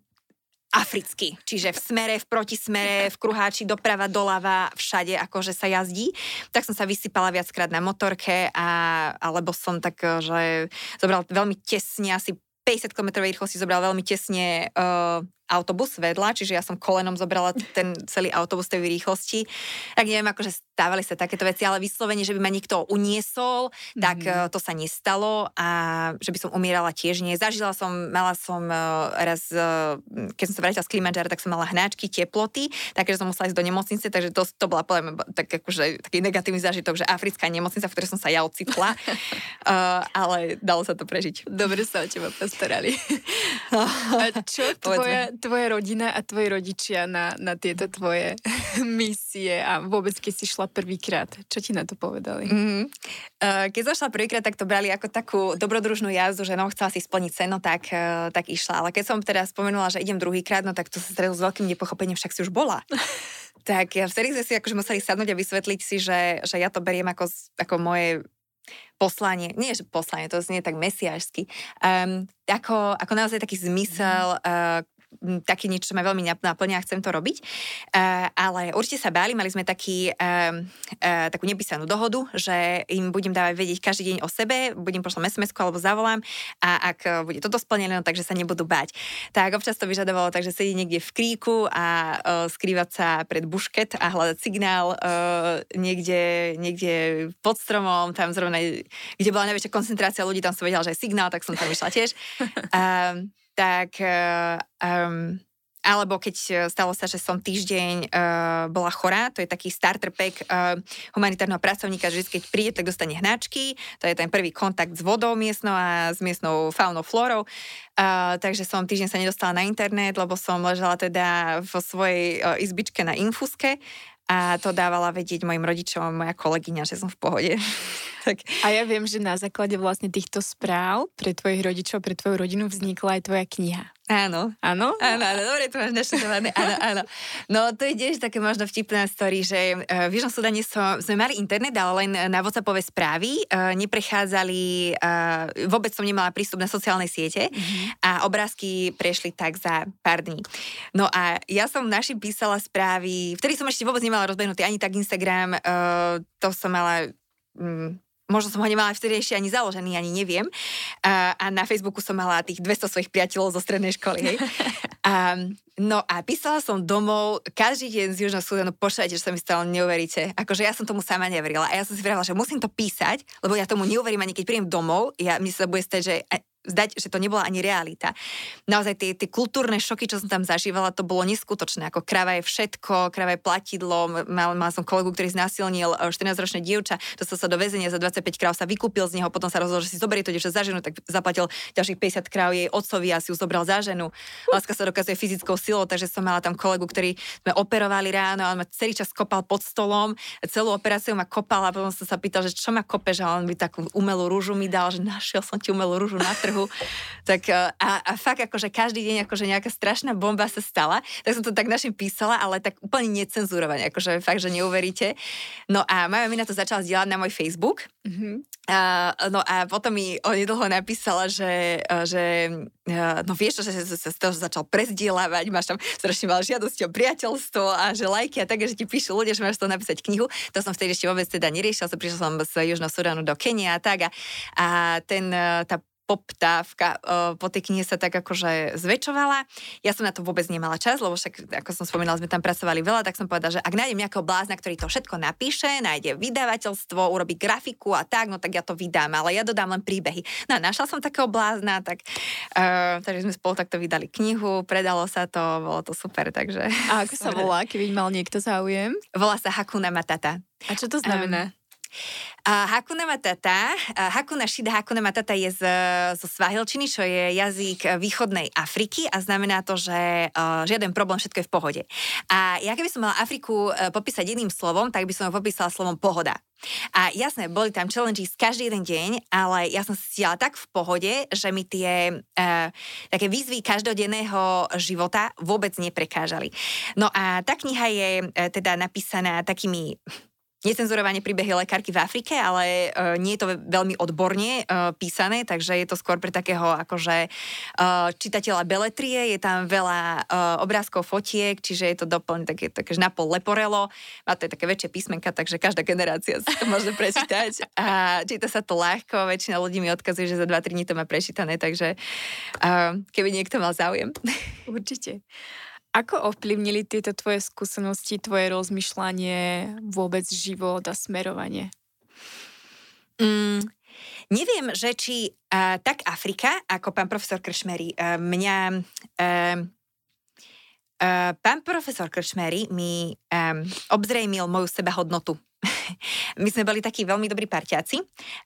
africky, čiže v smere, v protismere, v kruháči, doprava, doľava, všade akože sa jazdí. Tak som sa vysypala viackrát na motorke a, alebo som tak, že zobral veľmi tesne, asi 50 km rýchlosti zobral veľmi tesne uh, autobus vedľa, čiže ja som kolenom zobrala ten celý autobus tej rýchlosti. Tak neviem, akože stávali sa takéto veci, ale vyslovene, že by ma niekto uniesol, mm-hmm. tak uh, to sa nestalo a že by som umierala tiež nie. Zažila som, mala som uh, raz, uh, keď som sa vrátila z Kilimanjara, tak som mala hnáčky, teploty, takže som musela ísť do nemocnice, takže to, to bola poviem, tak akože, taký negatívny zážitok, že africká nemocnica, v ktorej som sa ja ocitla, uh, ale dalo sa to prežiť. Dobre sa o teba postarali. a čo tvoja, tvoja rodina a tvoji rodičia na, na tieto tvoje misie a vôbec keď si šla prvýkrát? Čo ti na to povedali? Mm-hmm. Uh, keď som šla prvýkrát, tak to brali ako takú dobrodružnú jazdu, že no, chcela si splniť ceno, tak, uh, tak išla. Ale keď som teda spomenula, že idem druhýkrát, no tak to sa stretlo s veľkým nepochopením, však si už bola. tak vtedy sme si akože museli sadnúť a vysvetliť si, že, že ja to beriem ako, ako moje poslanie, nie že poslanie, to znie tak mesiašsky, um, ako, ako naozaj taký zmysel, uh, také niečo, čo ma veľmi naplňa a chcem to robiť. Uh, ale určite sa báli, mali sme taký, uh, uh, takú nepísanú dohodu, že im budem dávať vedieť každý deň o sebe, budem pošlať sms alebo zavolám a ak bude toto splnené, no, takže sa nebudú báť. Tak občas to vyžadovalo, takže sedieť niekde v kríku a uh, skrývať sa pred bušket a hľadať signál uh, niekde, niekde pod stromom, tam zrovna, kde bola najväčšia koncentrácia ľudí, tam som vedela, že je signál, tak som tam išla tiež. Um, tak um, alebo keď e, stalo sa, že som týždeň uh, bola chorá, to je taký starter pack uh, humanitárneho pracovníka, že keď príde, tak dostane hnačky, to je ten prvý kontakt s vodou miestnou a s miestnou faunou, flórou. Uh, takže som týždeň sa nedostala na internet, lebo som ležala teda vo svojej uh, izbičke na infuske a to dávala vedieť mojim rodičom moja kolegyňa, že som v pohode. tak. A ja viem, že na základe vlastne týchto správ pre tvojich rodičov, pre tvoju rodinu vznikla aj tvoja kniha. Áno. Áno? Áno, áno, dobre, to máš naštudované. Áno, áno. No to je tiež také možno vtipná story, že uh, v Južnom Sudane som, sme mali internet, ale len na WhatsAppové správy. Uh, neprechádzali, uh, vôbec som nemala prístup na sociálne siete mm-hmm. a obrázky prešli tak za pár dní. No a ja som našim písala správy, vtedy som ešte vôbec nemala rozbehnutý ani tak Instagram, uh, to som mala... Um, možno som ho nemala vtedy ešte ani založený, ani neviem. A, a na Facebooku som mala tých 200 svojich priateľov zo strednej školy, hej. A, no a písala som domov každý deň z Južného Sudánu, pošlajte, že sa mi stalo, neuveríte. Akože ja som tomu sama neverila. A ja som si vravila, že musím to písať, lebo ja tomu neuverím ani keď príjem domov, ja, mi sa bude stať, že zdať, že to nebola ani realita. Naozaj tie, tie kultúrne šoky, čo som tam zažívala, to bolo neskutočné. Ako krava je všetko, krava je platidlo. Mal, mal som kolegu, ktorý znásilnil 14-ročné e, dievča, dostal sa do väzenia za 25 kráv, sa vykúpil z neho, potom sa rozhodol, že si zoberie to dievča za ženu, tak zaplatil ďalších 50 kráv jej otcovi a si ju zobral za ženu. Láska sa dokazuje fyzickou silou, takže som mala tam kolegu, ktorý sme operovali ráno a on ma celý čas kopal pod stolom, celú operáciu ma kopal a potom som sa pýtal, že čo ma kope, že on by takú umelú rúžu mi dal, že našiel som ti umelú rúžu na trhu trhu. Tak e, a, a fakt akože každý deň akože nejaká strašná bomba sa stala, tak som to tak našim písala, ale tak úplne necenzurovane, akože fakt, že neuveríte. No a moja mi na to začala zdieľať na môj Facebook. Mm-hmm. A, no a potom mi onedlho napísala, že, e, že e, no vieš, že sa toho začal prezdielávať, máš tam strašne veľa žiadosti o priateľstvo a že lajky a tak, že ti píšu ľudia, že máš to napísať knihu. To som vtedy ešte vôbec teda neriešila, som prišla som z Južného Sudánu do Kenia a tak a, a ten, tá poptávka uh, po tej knihe sa tak akože zväčšovala. Ja som na to vôbec nemala čas, lebo však, ako som spomínala, sme tam pracovali veľa, tak som povedala, že ak nájdem nejakého blázna, ktorý to všetko napíše, nájde vydavateľstvo, urobí grafiku a tak, no tak ja to vydám, ale ja dodám len príbehy. No a našla som takého blázna, tak uh, takže sme spolu takto vydali knihu, predalo sa to, bolo to super, takže... A ako sa volá, keby mal niekto záujem? Volá sa Hakuna Matata. A čo to znamená? Um, Hakuna Matata, Hakuna Shida Hakuna Matata je z, zo Svahilčiny, čo je jazyk východnej Afriky a znamená to, že uh, žiaden problém, všetko je v pohode. A ja keby som mala Afriku uh, popísať jedným slovom, tak by som ho popísala slovom pohoda. A jasné, boli tam challenges každý jeden deň, ale ja som si tak v pohode, že mi tie uh, také výzvy každodenného života vôbec neprekážali. No a tá kniha je uh, teda napísaná takými necenzurovanie príbehy lekárky v Afrike, ale uh, nie je to veľmi odborne uh, písané, takže je to skôr pre takého akože uh, čitateľa beletrie, je tam veľa uh, obrázkov, fotiek, čiže je to doplň také, také napol leporelo, má to také väčšie písmenka, takže každá generácia si to môže prečítať a číta sa to ľahko, väčšina ľudí mi odkazuje, že za 2-3 dní to má prečítané, takže uh, keby niekto mal záujem. Určite. Ako ovplyvnili tieto tvoje skúsenosti, tvoje rozmýšľanie, vôbec život a smerovanie? Mm, neviem, že či uh, tak Afrika, ako pán profesor Kršmery, uh, mňa... Uh, uh, pán profesor Kršmery mi um, obzrejmil moju sebahodnotu My sme boli takí veľmi dobrí parťáci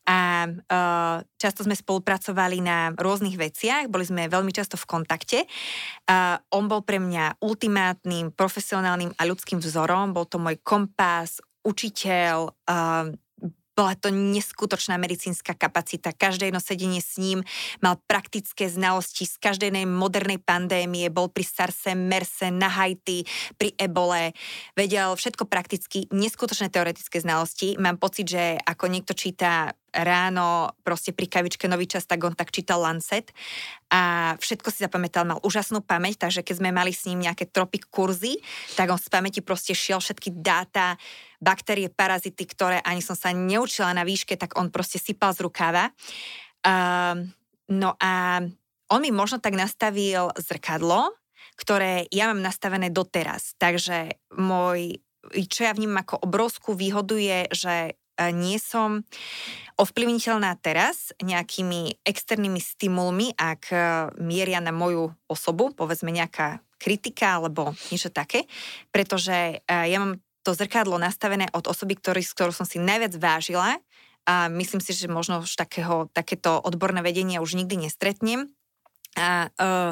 a uh, často sme spolupracovali na rôznych veciach, boli sme veľmi často v kontakte. Uh, on bol pre mňa ultimátnym profesionálnym a ľudským vzorom, bol to môj kompas, učiteľ, uh, bola to neskutočná medicínska kapacita. Každé jedno sedenie s ním mal praktické znalosti z každej modernej pandémie. Bol pri SARSE, MERSE, na Haiti, pri ebole. Vedel všetko prakticky, neskutočné teoretické znalosti. Mám pocit, že ako niekto číta ráno proste pri kavičke Nový čas, tak on tak čítal Lancet a všetko si zapamätal, mal úžasnú pamäť, takže keď sme mali s ním nejaké tropik kurzy, tak on z pamäti proste šiel všetky dáta, baktérie, parazity, ktoré ani som sa neučila na výške, tak on proste sypal z rukáva. Uh, no a on mi možno tak nastavil zrkadlo, ktoré ja mám nastavené doteraz. Takže môj čo ja vnímam ako obrovskú výhodu je, že nie som ovplyvniteľná teraz nejakými externými stimulmi, ak e, mieria na moju osobu, povedzme nejaká kritika alebo niečo také, pretože e, ja mám to zrkadlo nastavené od osoby, ktorý, s ktorou som si najviac vážila a myslím si, že možno už takého, takéto odborné vedenie už nikdy nestretnem a, uh,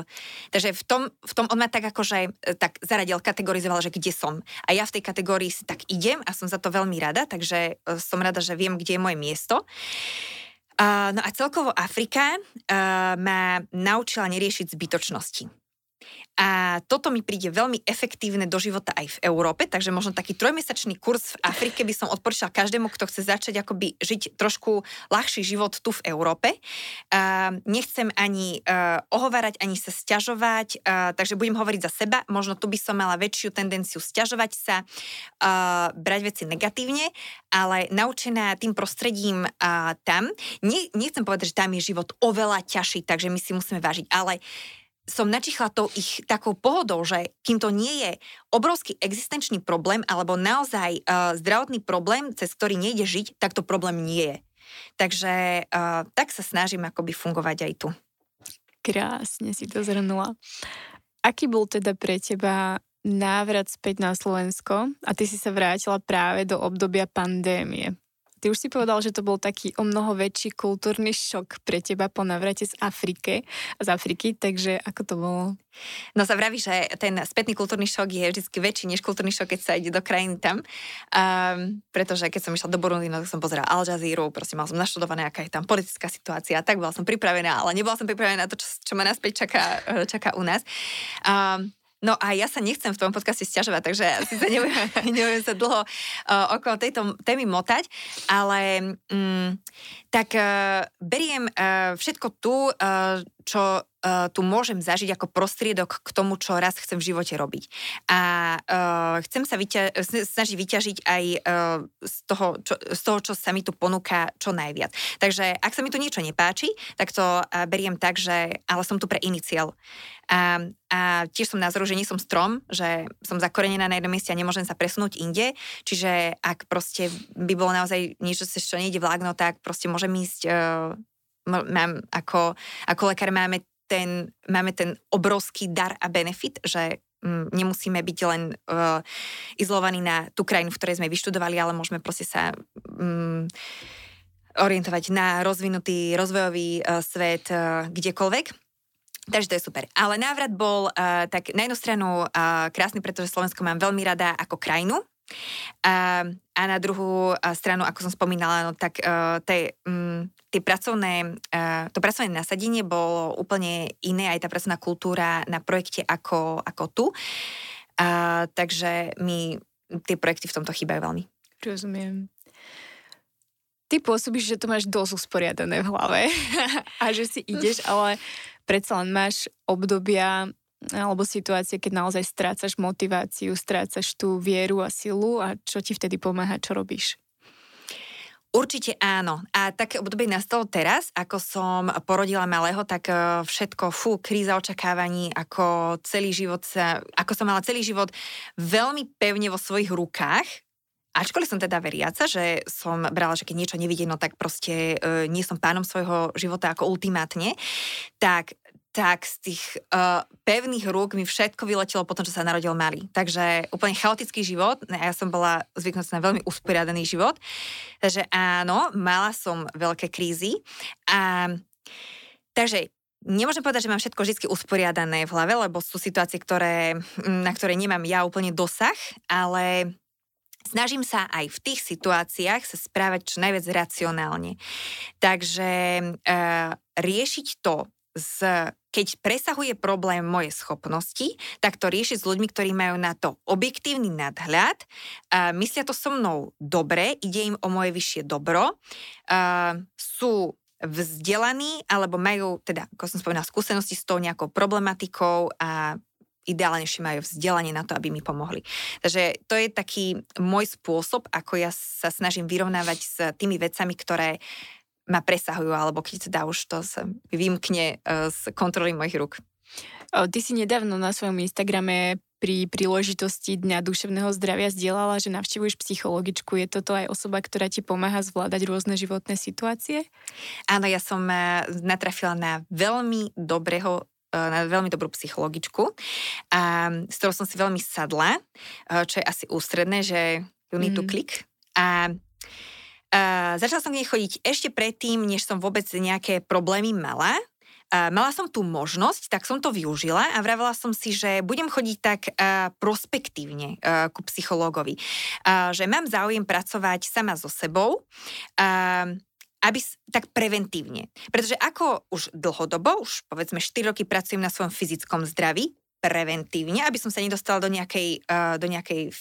takže v tom, v tom on ma tak akože tak zaradil, kategorizoval, že kde som. A ja v tej kategórii si tak idem a som za to veľmi rada, takže uh, som rada, že viem, kde je moje miesto. Uh, no a celkovo Afrika uh, ma naučila neriešiť zbytočnosti. A toto mi príde veľmi efektívne do života aj v Európe, takže možno taký trojmesačný kurz v Afrike by som odporúčala každému, kto chce začať akoby žiť trošku ľahší život tu v Európe. Uh, nechcem ani uh, ohovárať, ani sa stiažovať, uh, takže budem hovoriť za seba. Možno tu by som mala väčšiu tendenciu stiažovať sa, uh, brať veci negatívne, ale naučená tým prostredím uh, tam, nie, nechcem povedať, že tam je život oveľa ťažší, takže my si musíme vážiť, ale som načichla tou ich takou pohodou, že kým to nie je obrovský existenčný problém alebo naozaj uh, zdravotný problém, cez ktorý nejde žiť, tak to problém nie je. Takže uh, tak sa snažím akoby fungovať aj tu. Krásne si to zhrnula. Aký bol teda pre teba návrat späť na Slovensko a ty si sa vrátila práve do obdobia pandémie? Ty už si povedal, že to bol taký o mnoho väčší kultúrny šok pre teba po navrate z Afrike, z Afriky, takže ako to bolo? No sa vraví, že ten spätný kultúrny šok je vždy väčší než kultúrny šok, keď sa ide do krajiny tam. Um, pretože keď som išla do Burundi, no tak som pozerala Al Jazeera, proste mal som naštudované, aká je tam politická situácia, tak bola som pripravená, ale nebola som pripravená na to, čo, čo ma naspäť čaká, čaká u nás. Um, No a ja sa nechcem v tom podcaste stiažovať, takže sa nebudem, nebudem sa dlho uh, okolo tejto témy motať, ale um, tak uh, beriem uh, všetko tu, uh, čo uh, tu môžem zažiť ako prostriedok k tomu, čo raz chcem v živote robiť. A uh, chcem sa vyťa- snažiť vyťažiť aj uh, z, toho, čo, z toho, čo sa mi tu ponúka čo najviac. Takže ak sa mi tu niečo nepáči, tak to uh, beriem tak, že ale som tu pre iniciál. A, a tiež som názoru, že nie som strom, že som zakorenená na jednom mieste a nemôžem sa presunúť inde. Čiže ak proste by bolo naozaj niečo, čo nejde vlákno, tak proste môžem ísť uh, mám, ako, ako lekár máme ten, máme ten obrovský dar a benefit, že mm, nemusíme byť len uh, izolovaní na tú krajinu, v ktorej sme vyštudovali, ale môžeme proste sa um, orientovať na rozvinutý rozvojový uh, svet uh, kdekoľvek. Takže to je super. Ale návrat bol uh, tak na jednu stranu uh, krásny, pretože Slovensko mám veľmi rada ako krajinu. A, a na druhú stranu, ako som spomínala, no tak uh, tej, um, tie pracovné, uh, to pracovné nasadenie bolo úplne iné, aj tá pracovná kultúra na projekte ako, ako tu. Uh, takže mi tie projekty v tomto chýbajú veľmi. Rozumiem. Ty pôsobíš, že to máš dosť usporiadané v hlave a že si ideš, ale predsa len máš obdobia alebo situácie, keď naozaj strácaš motiváciu, strácaš tú vieru a silu a čo ti vtedy pomáha, čo robíš? Určite áno. A také obdobie nastalo teraz, ako som porodila malého, tak e, všetko, fú, kríza očakávaní, ako celý život sa, ako som mala celý život veľmi pevne vo svojich rukách, Ačkoliv som teda veriaca, že som brala, že keď niečo nevidie, no tak proste e, nie som pánom svojho života ako ultimátne, tak tak z tých uh, pevných rúk mi všetko vyletelo potom, čo sa narodil malý. Takže úplne chaotický život. Ja som bola zvyknutá na veľmi usporiadaný život. Takže áno, mala som veľké krízy. A, takže Nemôžem povedať, že mám všetko vždy usporiadané v hlave, lebo sú situácie, ktoré, na ktoré nemám ja úplne dosah, ale snažím sa aj v tých situáciách sa správať čo najviac racionálne. Takže e, riešiť to z, keď presahuje problém moje schopnosti, tak to rieši s ľuďmi, ktorí majú na to objektívny nadhľad, a myslia to so mnou dobre, ide im o moje vyššie dobro, a sú vzdelaní alebo majú, teda, ako som spomínala, skúsenosti s tou nejakou problematikou a ideálne ešte majú vzdelanie na to, aby mi pomohli. Takže to je taký môj spôsob, ako ja sa snažím vyrovnávať s tými vecami, ktoré ma presahujú, alebo keď teda už to sa vymkne uh, z kontroly mojich rúk. Ty si nedávno na svojom Instagrame pri príležitosti Dňa duševného zdravia zdieľala, že navštevuješ psychologičku. Je toto aj osoba, ktorá ti pomáha zvládať rôzne životné situácie? Áno, ja som eh, natrafila na veľmi dobrého eh, na veľmi dobrú psychologičku, a, s ktorou som si veľmi sadla, čo je asi ústredné, že you need mm. to click. A Začala som k nej chodiť ešte predtým, než som vôbec nejaké problémy mala. Uh, mala som tú možnosť, tak som to využila a vravela som si, že budem chodiť tak uh, prospektívne uh, ku psychológovi. Uh, že mám záujem pracovať sama so sebou, uh, aby tak preventívne. Pretože ako už dlhodobo, už povedzme 4 roky pracujem na svojom fyzickom zdraví, preventívne, aby som sa nedostala do nejakej, uh, do nejakej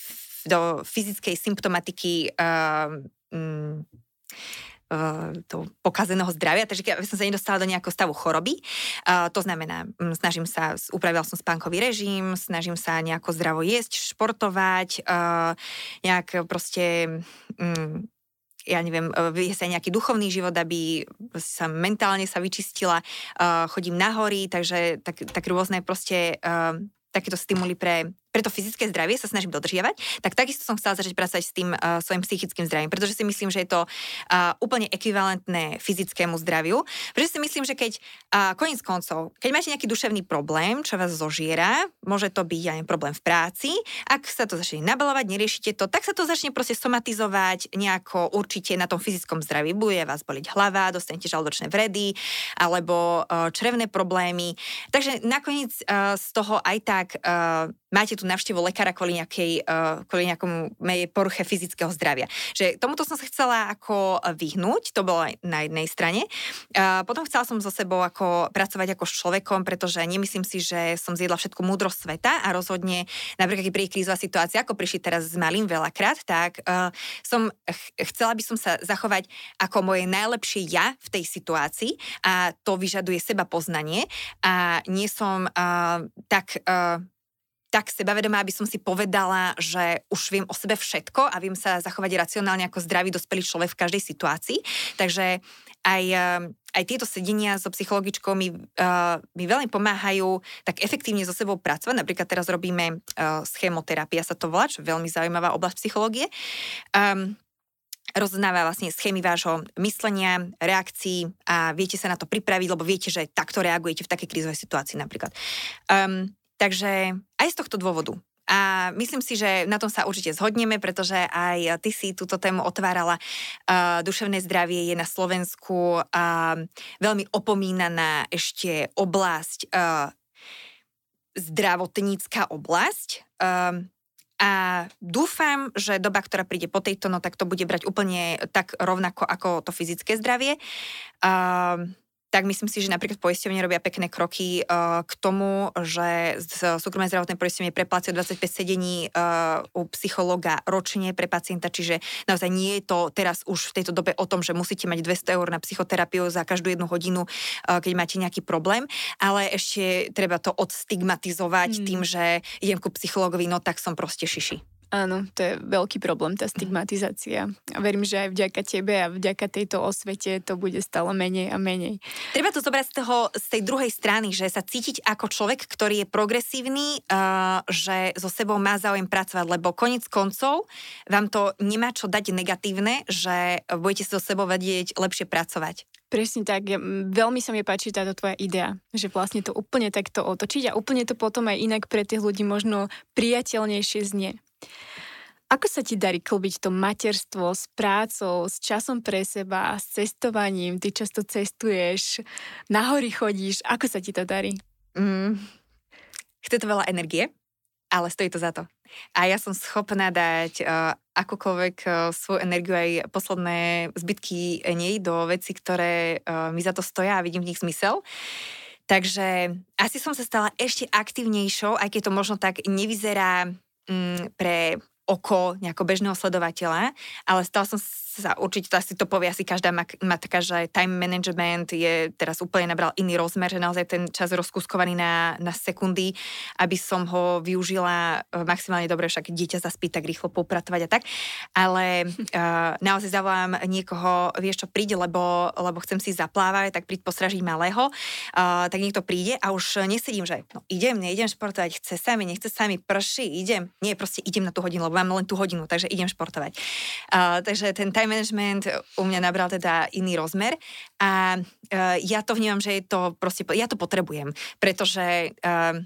do fyzickej symptomatiky uh, um, uh, pokazeného zdravia, takže aby som sa nedostala do nejakého stavu choroby. Uh, to znamená, um, snažím sa, upravila som spánkový režim, snažím sa nejako zdravo jesť, športovať, uh, nejak proste um, ja neviem, vie sa nejaký duchovný život, aby sa mentálne sa vyčistila, chodím na hory, takže tak, tak rôzne proste takéto stimuly pre pre to fyzické zdravie sa snažím dodržiavať, tak takisto som chcela začať pracovať s tým uh, svojim psychickým zdravím, pretože si myslím, že je to uh, úplne ekvivalentné fyzickému zdraviu. Pretože si myslím, že keď uh, koniec koncov, keď máte nejaký duševný problém, čo vás zožiera, môže to byť aj problém v práci, ak sa to začne nabalovať, neriešite to, tak sa to začne proste somatizovať nejako určite na tom fyzickom zdraví. Bude vás boliť hlava, dostanete žaldočné vredy alebo uh, črevné problémy. Takže nakoniec uh, z toho aj tak uh, máte tú navštevu lekára kvôli, nejakej, uh, kvôli nejakomu poruche fyzického zdravia. Že tomuto som sa chcela ako vyhnúť, to bolo na jednej strane. Uh, potom chcela som so sebou ako pracovať ako s človekom, pretože nemyslím si, že som zjedla všetku múdrosť sveta a rozhodne, napríklad keď príde krízová situácia, ako prišli teraz s malým veľakrát, tak uh, som ch- chcela by som sa zachovať ako moje najlepšie ja v tej situácii a to vyžaduje seba poznanie a nie som tak tak sebavedomá, aby som si povedala, že už viem o sebe všetko a viem sa zachovať racionálne ako zdravý dospelý človek v každej situácii. Takže aj, eh, aj tieto sedenia so psychologičkou mi, uh, mi veľmi pomáhajú tak efektívne so sebou pracovať. Napríklad teraz robíme uh, schémoterapia, sa to volá, čo je veľmi zaujímavá oblasť psychológie. Um, rozoznáva vlastne schémy vášho myslenia, reakcií a viete sa na to pripraviť, lebo viete, že takto reagujete v takej krízovej situácii napríklad. Um, Takže aj z tohto dôvodu. A myslím si, že na tom sa určite zhodneme, pretože aj ty si túto tému otvárala. Uh, duševné zdravie je na Slovensku uh, veľmi opomínaná ešte oblasť, uh, zdravotnícka oblasť. Uh, a dúfam, že doba, ktorá príde po tejto, no tak to bude brať úplne tak rovnako ako to fyzické zdravie. Uh, tak myslím si, že napríklad poisťovne robia pekné kroky uh, k tomu, že z súkromné zdravotné poisťovne preplácajú 25 sedení uh, u psychologa ročne pre pacienta, čiže naozaj nie je to teraz už v tejto dobe o tom, že musíte mať 200 eur na psychoterapiu za každú jednu hodinu, uh, keď máte nejaký problém, ale ešte treba to odstigmatizovať mm. tým, že idem ku psychologovi, no tak som proste šiši. Áno, to je veľký problém, tá stigmatizácia. A verím, že aj vďaka tebe a vďaka tejto osvete to bude stále menej a menej. Treba to zobrať z, toho, z tej druhej strany, že sa cítiť ako človek, ktorý je progresívny, uh, že so sebou má záujem pracovať, lebo konec koncov vám to nemá čo dať negatívne, že budete so sebou vedieť lepšie pracovať. Presne tak, ja, veľmi sa mi páči táto tvoja idea, že vlastne to úplne takto otočiť a úplne to potom aj inak pre tých ľudí možno priateľnejšie znie. Ako sa ti darí klbiť to materstvo s prácou, s časom pre seba, s cestovaním? Ty často cestuješ, na hory chodíš. Ako sa ti to darí? Mm, chce to veľa energie, ale stojí to za to. A ja som schopná dať uh, akúkoľvek uh, svoju energiu aj posledné zbytky nej do veci, ktoré uh, mi za to stoja a vidím v nich zmysel. Takže asi som sa stala ešte aktívnejšou, aj keď to možno tak nevyzerá mm, pre oko nejako bežného sledovateľa, ale stala som sa určite, asi to povie asi každá matka, že time management je teraz úplne nabral iný rozmer, že naozaj ten čas rozkuskovaný na, na sekundy, aby som ho využila eh, maximálne dobre, však dieťa zaspí tak rýchlo popratovať a tak, ale uh, naozaj zavolám niekoho, vieš čo, príde, lebo, lebo chcem si zaplávať, tak príď postražiť malého, uh, tak niekto príde a už nesedím, že no, idem, neidem športovať, chce sa mi, nechce sa mi, prší, idem. Nie, proste idem na tú hodinu, lebo mám len tú hodinu, takže idem športovať. Uh, takže ten time management u mňa nabral teda iný rozmer a uh, ja to vnímam, že je to proste, ja to potrebujem, pretože uh,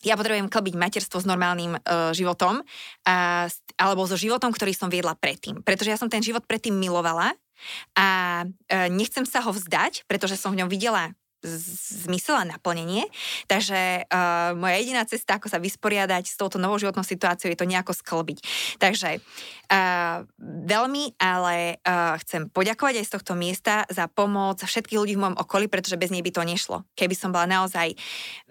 ja potrebujem klbiť materstvo s normálnym uh, životom uh, alebo so životom, ktorý som viedla predtým. Pretože ja som ten život predtým milovala a uh, nechcem sa ho vzdať, pretože som v ňom videla zmysel a naplnenie. Takže uh, moja jediná cesta, ako sa vysporiadať s touto novou životnou situáciou, je to nejako sklbiť. Takže uh, veľmi ale uh, chcem poďakovať aj z tohto miesta za pomoc všetkých ľudí v mojom okolí, pretože bez nej by to nešlo. Keby som bola naozaj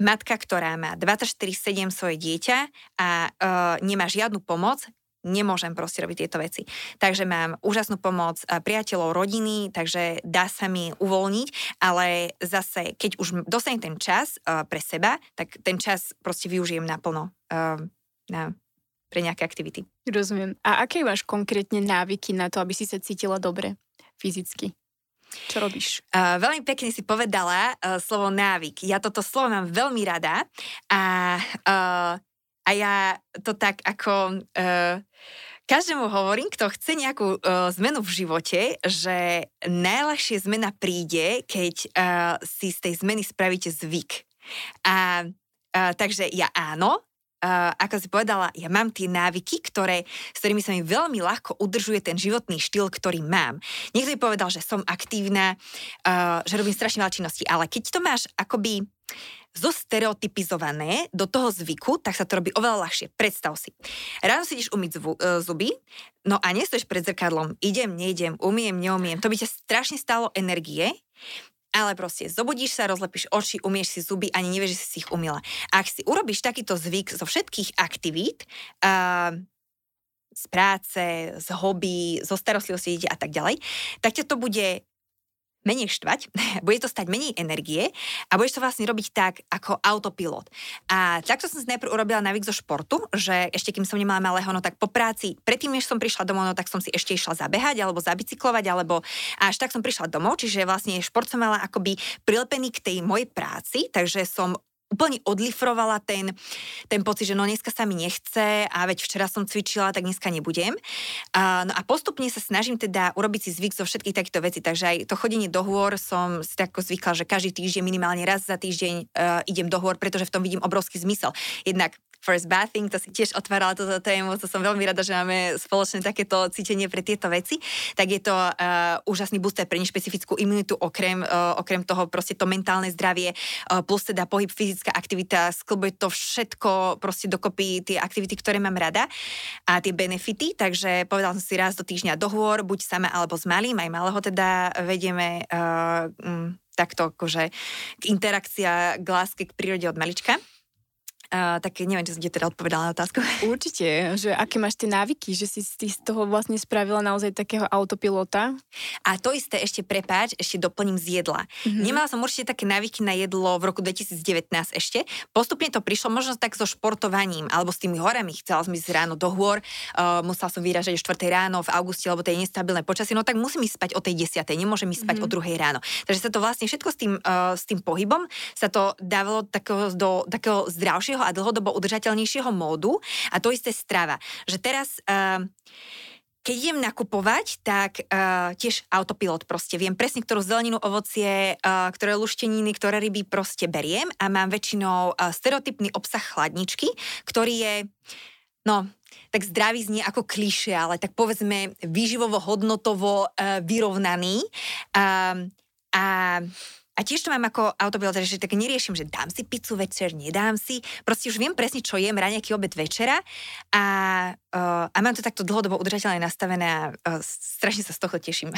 matka, ktorá má 24-7 svoje dieťa a uh, nemá žiadnu pomoc, nemôžem proste robiť tieto veci. Takže mám úžasnú pomoc priateľov, rodiny, takže dá sa mi uvoľniť, ale zase, keď už dostanem ten čas uh, pre seba, tak ten čas proste využijem naplno uh, na, pre nejaké aktivity. Rozumiem. A aké máš konkrétne návyky na to, aby si sa cítila dobre fyzicky? Čo robíš? Uh, veľmi pekne si povedala uh, slovo návyk. Ja toto slovo mám veľmi rada a uh, a ja to tak ako... Uh, každému hovorím, kto chce nejakú uh, zmenu v živote, že najľahšie zmena príde, keď uh, si z tej zmeny spravíte zvyk. A uh, takže ja áno, Uh, ako si povedala, ja mám tie návyky, ktoré, s ktorými sa mi veľmi ľahko udržuje ten životný štýl, ktorý mám. Niekto mi povedal, že som aktívna, uh, že robím strašne veľa činností, ale keď to máš akoby zostereotypizované do toho zvyku, tak sa to robí oveľa ľahšie. Predstav si. Ráno si ideš umyť zvu, uh, zuby, no a nestojíš pred zrkadlom, idem, nejdem, umiem, neumiem. To by ťa strašne stálo energie, ale proste zobudíš sa, rozlepíš oči, umieš si zuby, ani nevieš, že si ich umila. Ak si urobíš takýto zvyk zo všetkých aktivít, uh, z práce, z hobby, zo starostlivosti a tak ďalej, tak ťa to bude menej štvať, bude to stať menej energie a budeš to vlastne robiť tak ako autopilot. A takto som si najprv urobila navyk zo športu, že ešte kým som nemala malého, no tak po práci, predtým, než som prišla domov, no tak som si ešte išla zabehať alebo zabicyklovať, alebo až tak som prišla domov, čiže vlastne šport som mala akoby prilepený k tej mojej práci, takže som úplne odlifrovala ten, ten pocit, že no dneska sa mi nechce a veď včera som cvičila, tak dneska nebudem. A, no a postupne sa snažím teda urobiť si zvyk zo všetkých takýchto vecí, takže aj to chodenie do hôr som si tak zvykla, že každý týždeň, minimálne raz za týždeň uh, idem do hôr, pretože v tom vidím obrovský zmysel. Jednak First Bathing, to si tiež otvárala túto tému, to som veľmi rada, že máme spoločné takéto cítenie pre tieto veci, tak je to uh, úžasný booster pre nešpecifickú imunitu, okrem, uh, okrem toho proste to mentálne zdravie, uh, plus teda pohyb, fyzická aktivita, sklbuje to všetko proste dokopy tie aktivity, ktoré mám rada a tie benefity, takže povedal som si raz do týždňa dohôr, buď sama alebo s malým, aj malého teda vedieme uh, um, takto akože k interakcia k láske, k prírode od malička. Uh, tak neviem, či som ti teda odpovedala na otázku. Určite, že aké máš tie návyky, že si z toho vlastne spravila naozaj takého autopilota. A to isté ešte prepáč, ešte doplním z jedla. Mm-hmm. Nemala som určite také návyky na jedlo v roku 2019 ešte. Postupne to prišlo možno tak so športovaním alebo s tými horami. Chcela som ísť ráno do hôr, uh, musela som vyražať o 4 ráno v auguste, lebo to je nestabilné počasie, no tak musím ísť spať o tej 10. Nemôžem ísť spať mm-hmm. o 2 ráno. Takže sa to vlastne všetko s tým, uh, s tým pohybom sa to dávalo takého, do takého zdravšieho a dlhodobo udržateľnejšieho módu a to isté strava. Že teraz... Uh, keď idem nakupovať, tak uh, tiež autopilot proste. Viem presne, ktorú zeleninu, ovocie, uh, ktoré lušteniny, ktoré ryby proste beriem a mám väčšinou uh, stereotypný obsah chladničky, ktorý je, no, tak zdravý znie ako kliše, ale tak povedzme výživovo, hodnotovo vyrovnaný. Uh, a a tiež to mám ako autopilot, že tak neriešim, že dám si pizzu večer, nedám si. Proste už viem presne, čo jem, raňaký obed večera a, uh, a mám to takto dlhodobo udržateľne nastavené a uh, strašne sa z toho teším.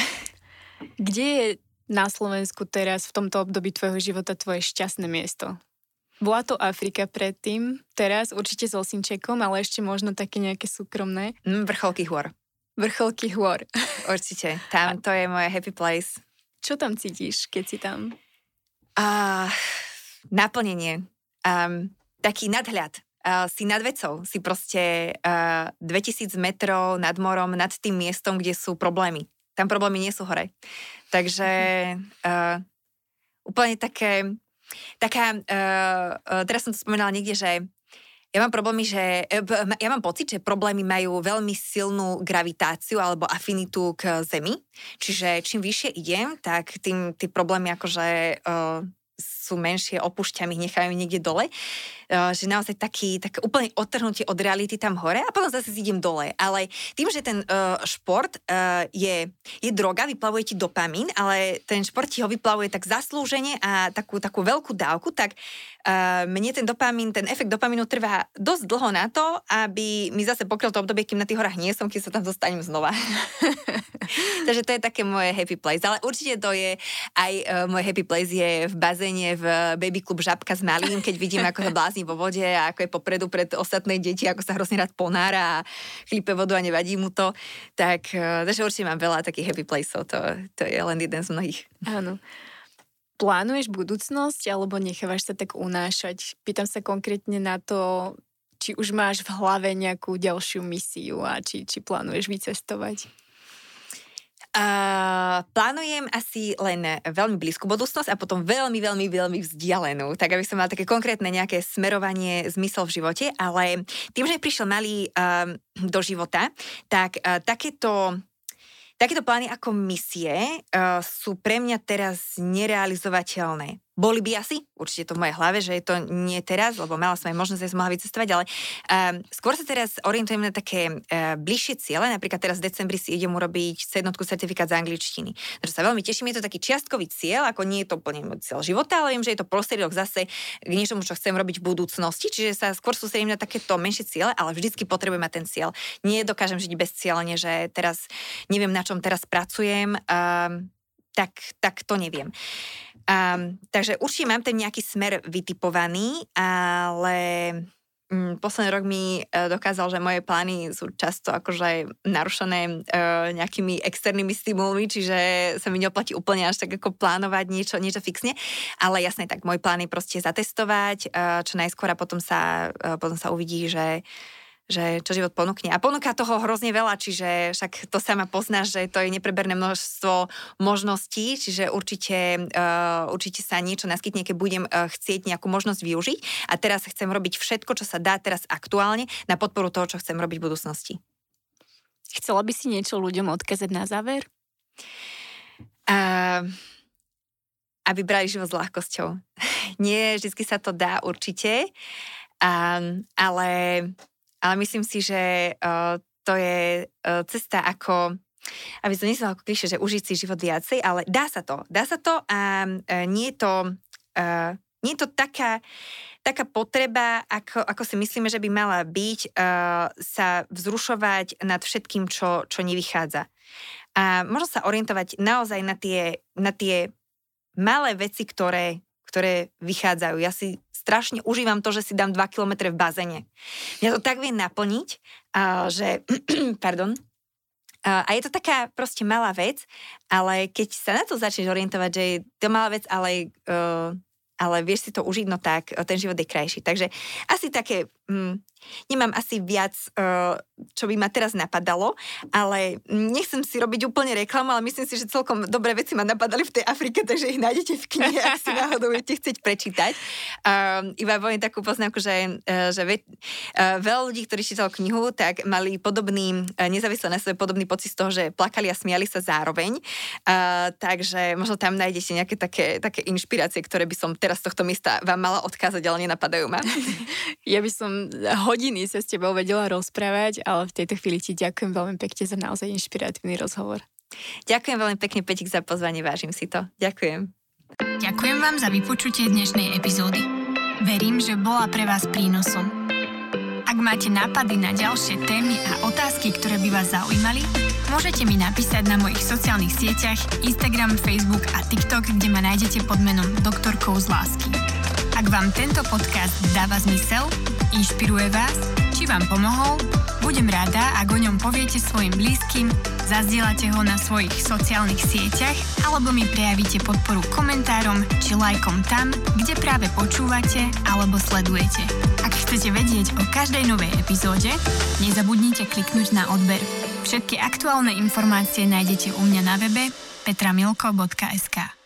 Kde je na Slovensku teraz v tomto období tvojho života tvoje šťastné miesto? Bola to Afrika predtým, teraz určite s Osinčekom, ale ešte možno také nejaké súkromné. Mm, vrcholky hôr. Vrcholky hôr. Určite, tam to je moje happy place. Čo tam cítiš, keď si tam? Naplnenie. Um, taký nadhľad. Uh, si nad vecou, si proste uh, 2000 metrov nad morom, nad tým miestom, kde sú problémy. Tam problémy nie sú hore. Takže uh, úplne také, taká, uh, uh, teraz som to spomínala niekde, že ja mám problémy, že ja mám pocit, že problémy majú veľmi silnú gravitáciu alebo afinitu k Zemi. Čiže čím vyššie idem, tak tým tie problémy akože uh, sú menšie, opúšťam ich, nechajú niekde dole. Uh, že naozaj taký, tak úplne odtrhnutie od reality tam hore a potom zase idem dole. Ale tým, že ten uh, šport uh, je, je droga, vyplavuje ti dopamín, ale ten šport ti ho vyplavuje tak zaslúžene a takú, takú veľkú dávku, tak mne ten dopamín, ten efekt dopamínu trvá dosť dlho na to, aby mi zase pokryl to obdobie, kým na tých horách nie som, keď sa tam dostanem znova. Takže to je také moje happy place. Ale určite to je aj uh, môj happy place je v bazéne v Baby Club Žabka s malým, keď vidím, ako sa blázni vo vode a ako je popredu pred ostatné deti, ako sa hrozne rád ponára a chlipe vodu a nevadí mu to. Tak, uh, takže určite mám veľa takých happy placeov. To, to je len jeden z mnohých. Áno. Plánuješ budúcnosť alebo nechávaš sa tak unášať? Pýtam sa konkrétne na to, či už máš v hlave nejakú ďalšiu misiu a či, či plánuješ vycestovať? Plánujem asi len veľmi blízku budúcnosť a potom veľmi, veľmi, veľmi vzdialenú, tak aby som mala také konkrétne nejaké smerovanie, zmysel v živote, ale tým, že prišiel malý uh, do života, tak uh, takéto Takéto plány ako misie uh, sú pre mňa teraz nerealizovateľné. Boli by asi, určite to v mojej hlave, že je to nie teraz, lebo mala som aj možnosť, že som mohla vycestovať, ale um, skôr sa teraz orientujem na také uh, bližšie ciele. Napríklad teraz v decembri si idem urobiť sednotku certifikát z angličtiny. Takže sa veľmi teším, je to taký čiastkový cieľ, ako nie je to úplne cieľ života, ale viem, že je to prostriedok zase k niečomu, čo chcem robiť v budúcnosti. Čiže sa skôr sústredím na takéto menšie ciele, ale vždycky potrebujem mať ten cieľ. Nie dokážem žiť bez cieľne, že teraz neviem, na čom teraz pracujem. Um, tak, tak to neviem. Um, takže určite mám ten nejaký smer vytipovaný, ale um, posledný rok mi uh, dokázal, že moje plány sú často akože narušené uh, nejakými externými stimulmi, čiže sa mi neoplatí úplne až tak ako plánovať niečo, niečo fixne. Ale jasne, tak môj plán je proste zatestovať uh, čo najskôr a potom sa, uh, potom sa uvidí, že že čo život ponúkne. A ponúka toho hrozne veľa, čiže však to sama poznáš, že to je nepreberné množstvo možností, čiže určite, uh, určite sa niečo naskytne, keď budem uh, chcieť nejakú možnosť využiť. A teraz chcem robiť všetko, čo sa dá teraz aktuálne na podporu toho, čo chcem robiť v budúcnosti. Chcela by si niečo ľuďom odkazať na záver? Uh, aby brali život s ľahkosťou. Nie, vždy sa to dá určite, um, ale ale myslím si, že uh, to je uh, cesta ako aby to neznalo ako kliše, že užiť si život viacej, ale dá sa to. Dá sa to a uh, nie je to, uh, nie je to taká, taká potreba, ako, ako si myslíme, že by mala byť, uh, sa vzrušovať nad všetkým, čo, čo nevychádza. A možno sa orientovať naozaj na tie, na tie malé veci, ktoré, ktoré vychádzajú. Ja si strašne užívam to, že si dám 2 km v bazene. Ja to tak viem naplniť, že, pardon, a je to taká proste malá vec, ale keď sa na to začneš orientovať, že je to malá vec, ale, uh, ale vieš si to užiť, no tak ten život je krajší. Takže asi také mm, Nemám asi viac, uh, čo by ma teraz napadalo, ale nechcem si robiť úplne reklamu, ale myslím si, že celkom dobré veci ma napadali v tej Afrike, takže ich nájdete v knihe, ak si náhodou budete chcieť prečítať. Uh, iba poviem takú poznámku, že, uh, že ve, uh, veľa ľudí, ktorí čítali knihu, tak mali podobný, nezávisle na sebe podobný pocit z toho, že plakali a smiali sa zároveň. Uh, takže možno tam nájdete nejaké také, také inšpirácie, ktoré by som teraz z tohto miesta vám mala odkázať, ale nenapadajú ma. Ja by som hodiny sa s tebou vedela rozprávať, ale v tejto chvíli ti ďakujem veľmi pekne za naozaj inšpiratívny rozhovor. Ďakujem veľmi pekne, Petik, za pozvanie, vážim si to. Ďakujem. Ďakujem vám za vypočutie dnešnej epizódy. Verím, že bola pre vás prínosom. Ak máte nápady na ďalšie témy a otázky, ktoré by vás zaujímali, môžete mi napísať na mojich sociálnych sieťach Instagram, Facebook a TikTok, kde ma nájdete pod menom Doktorkou z lásky. Ak vám tento podcast dáva zmysel, inšpiruje vás, či vám pomohol, budem rada, ak o ňom poviete svojim blízkym, zazdielate ho na svojich sociálnych sieťach alebo mi prejavíte podporu komentárom či lajkom tam, kde práve počúvate alebo sledujete. Ak chcete vedieť o každej novej epizóde, nezabudnite kliknúť na odber. Všetky aktuálne informácie nájdete u mňa na webe petramilko.sk.